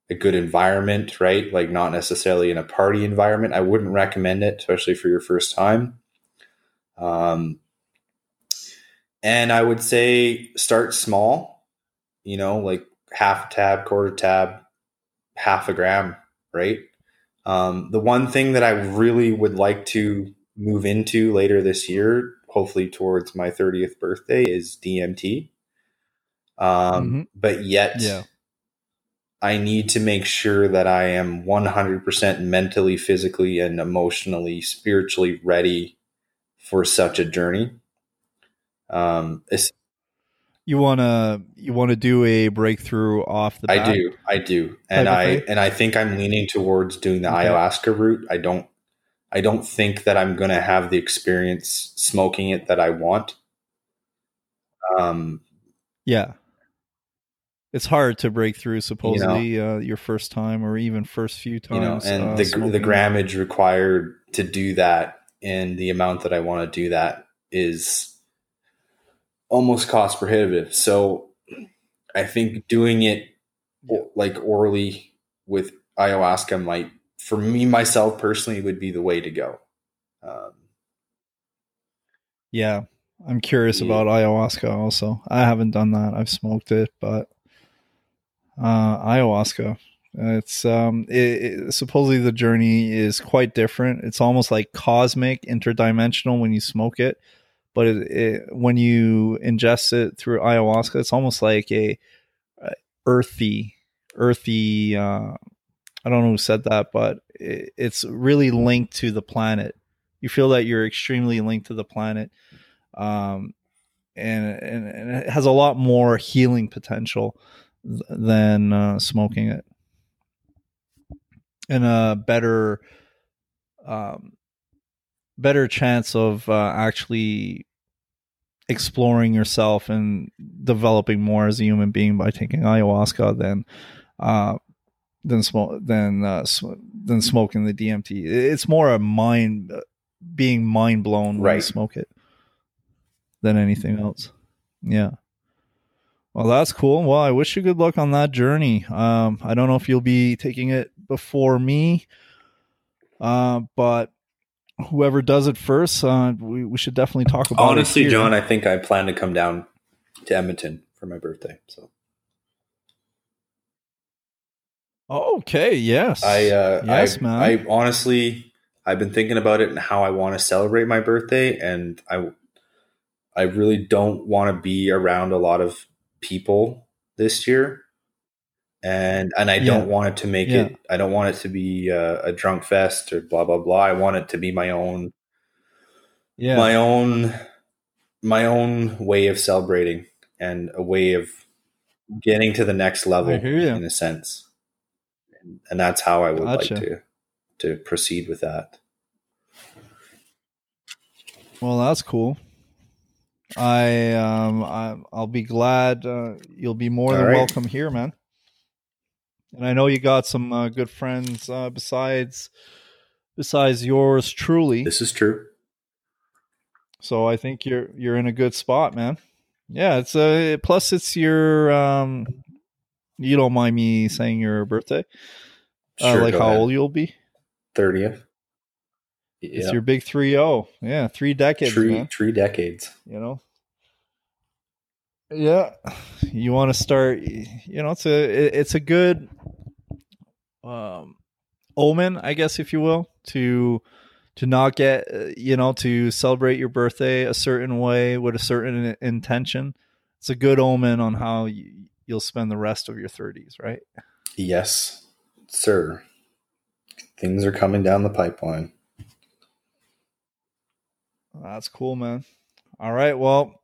a good environment, right? Like not necessarily in a party environment. I wouldn't recommend it, especially for your first time. Um, and I would say start small, you know, like half a tab, quarter tab, half a gram, right? Um, the one thing that I really would like to move into later this year, hopefully towards my 30th birthday, is DMT. Um, Mhm. But yet, Yeah. I need to make sure that I am 100% mentally, physically, and emotionally, spiritually ready for such a journey. Um, You wanna you wanna do a breakthrough off the bat? I do, I do, and I thing? and I think I'm leaning towards doing the Okay. ayahuasca route. I don't, I don't think that I'm going to have the experience smoking it that I want. Um, Yeah. It's hard to break through supposedly uh, your first time or even first few times. you know, and uh, the smoking. the grammage required to do that and the amount that I want to do that is almost cost prohibitive. So I think doing it like orally with ayahuasca might, for me myself personally, would be the way to go. Um, Yeah. I'm curious Yeah. about ayahuasca also. I haven't done that. I've smoked it, but uh ayahuasca it's um it, it, supposedly the journey is quite different. It's almost like cosmic, interdimensional when you smoke it, but it, it, when you ingest it through ayahuasca, it's almost like a, uh earthy earthy uh I don't know who said that, but it, it's really linked to the planet. You feel that you're extremely linked to the planet, um, and, and and it has a lot more healing potential th- than uh, smoking it, and a better, um, better chance of uh, actually exploring yourself and developing more as a human being by taking ayahuasca than uh, than smoke than uh, sm- than smoking the DMT. It's more a mind being mind blown when you Right. smoke it than anything else. Yeah. Well, that's cool. Well, I wish you good luck on that journey. Um, I don't know if you'll be taking it before me, uh, but whoever does it first, uh, we, we should definitely talk about Honestly, it. Honestly, John, I think I plan to come down to Edmonton for my birthday. So Okay, yes. I, uh, Yes, I, man. I honestly, I've been thinking about it and how I want to celebrate my birthday, and I, I really don't want to be around a lot of people this year, and and I don't want it to make Yeah. it. I don't want it to be a, a drunk fest or blah blah blah. I want it to be my own, yeah. my own, my own way of celebrating and a way of getting to the next level I hear ya. in a sense. And, and that's how I would Gotcha. like to to proceed with that. Well, that's cool. I um I I'll be glad uh, you'll be more All than right. welcome here, man. And I know you got some uh, good friends uh, besides besides yours truly. This is true. So I think you're you're in a good spot, man. Yeah, it's a plus it's your um you don't mind me saying your birthday. uh, like how ahead. old you'll be. 30th. It's Yeah. your big 3-0. Yeah, 3 decades, Three, man. three decades. you know yeah you want to start you know it's a it- it's a good um omen i guess if you will to to not get you know to celebrate your birthday a certain way with a certain intention it's a good omen on how you, you'll spend the rest of your 30s right Yes, sir. Things are coming down the pipeline. That's cool, man. All right. Well,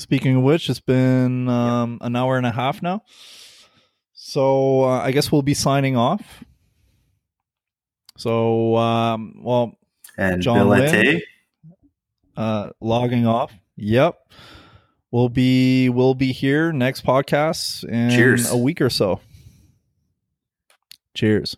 speaking of which, it's been um, an hour and a half now. So uh, I guess we'll be signing off. So, um, well, And John uh, logging off. Yep. We'll be we'll be here next podcast in Cheers. a week or so. Cheers.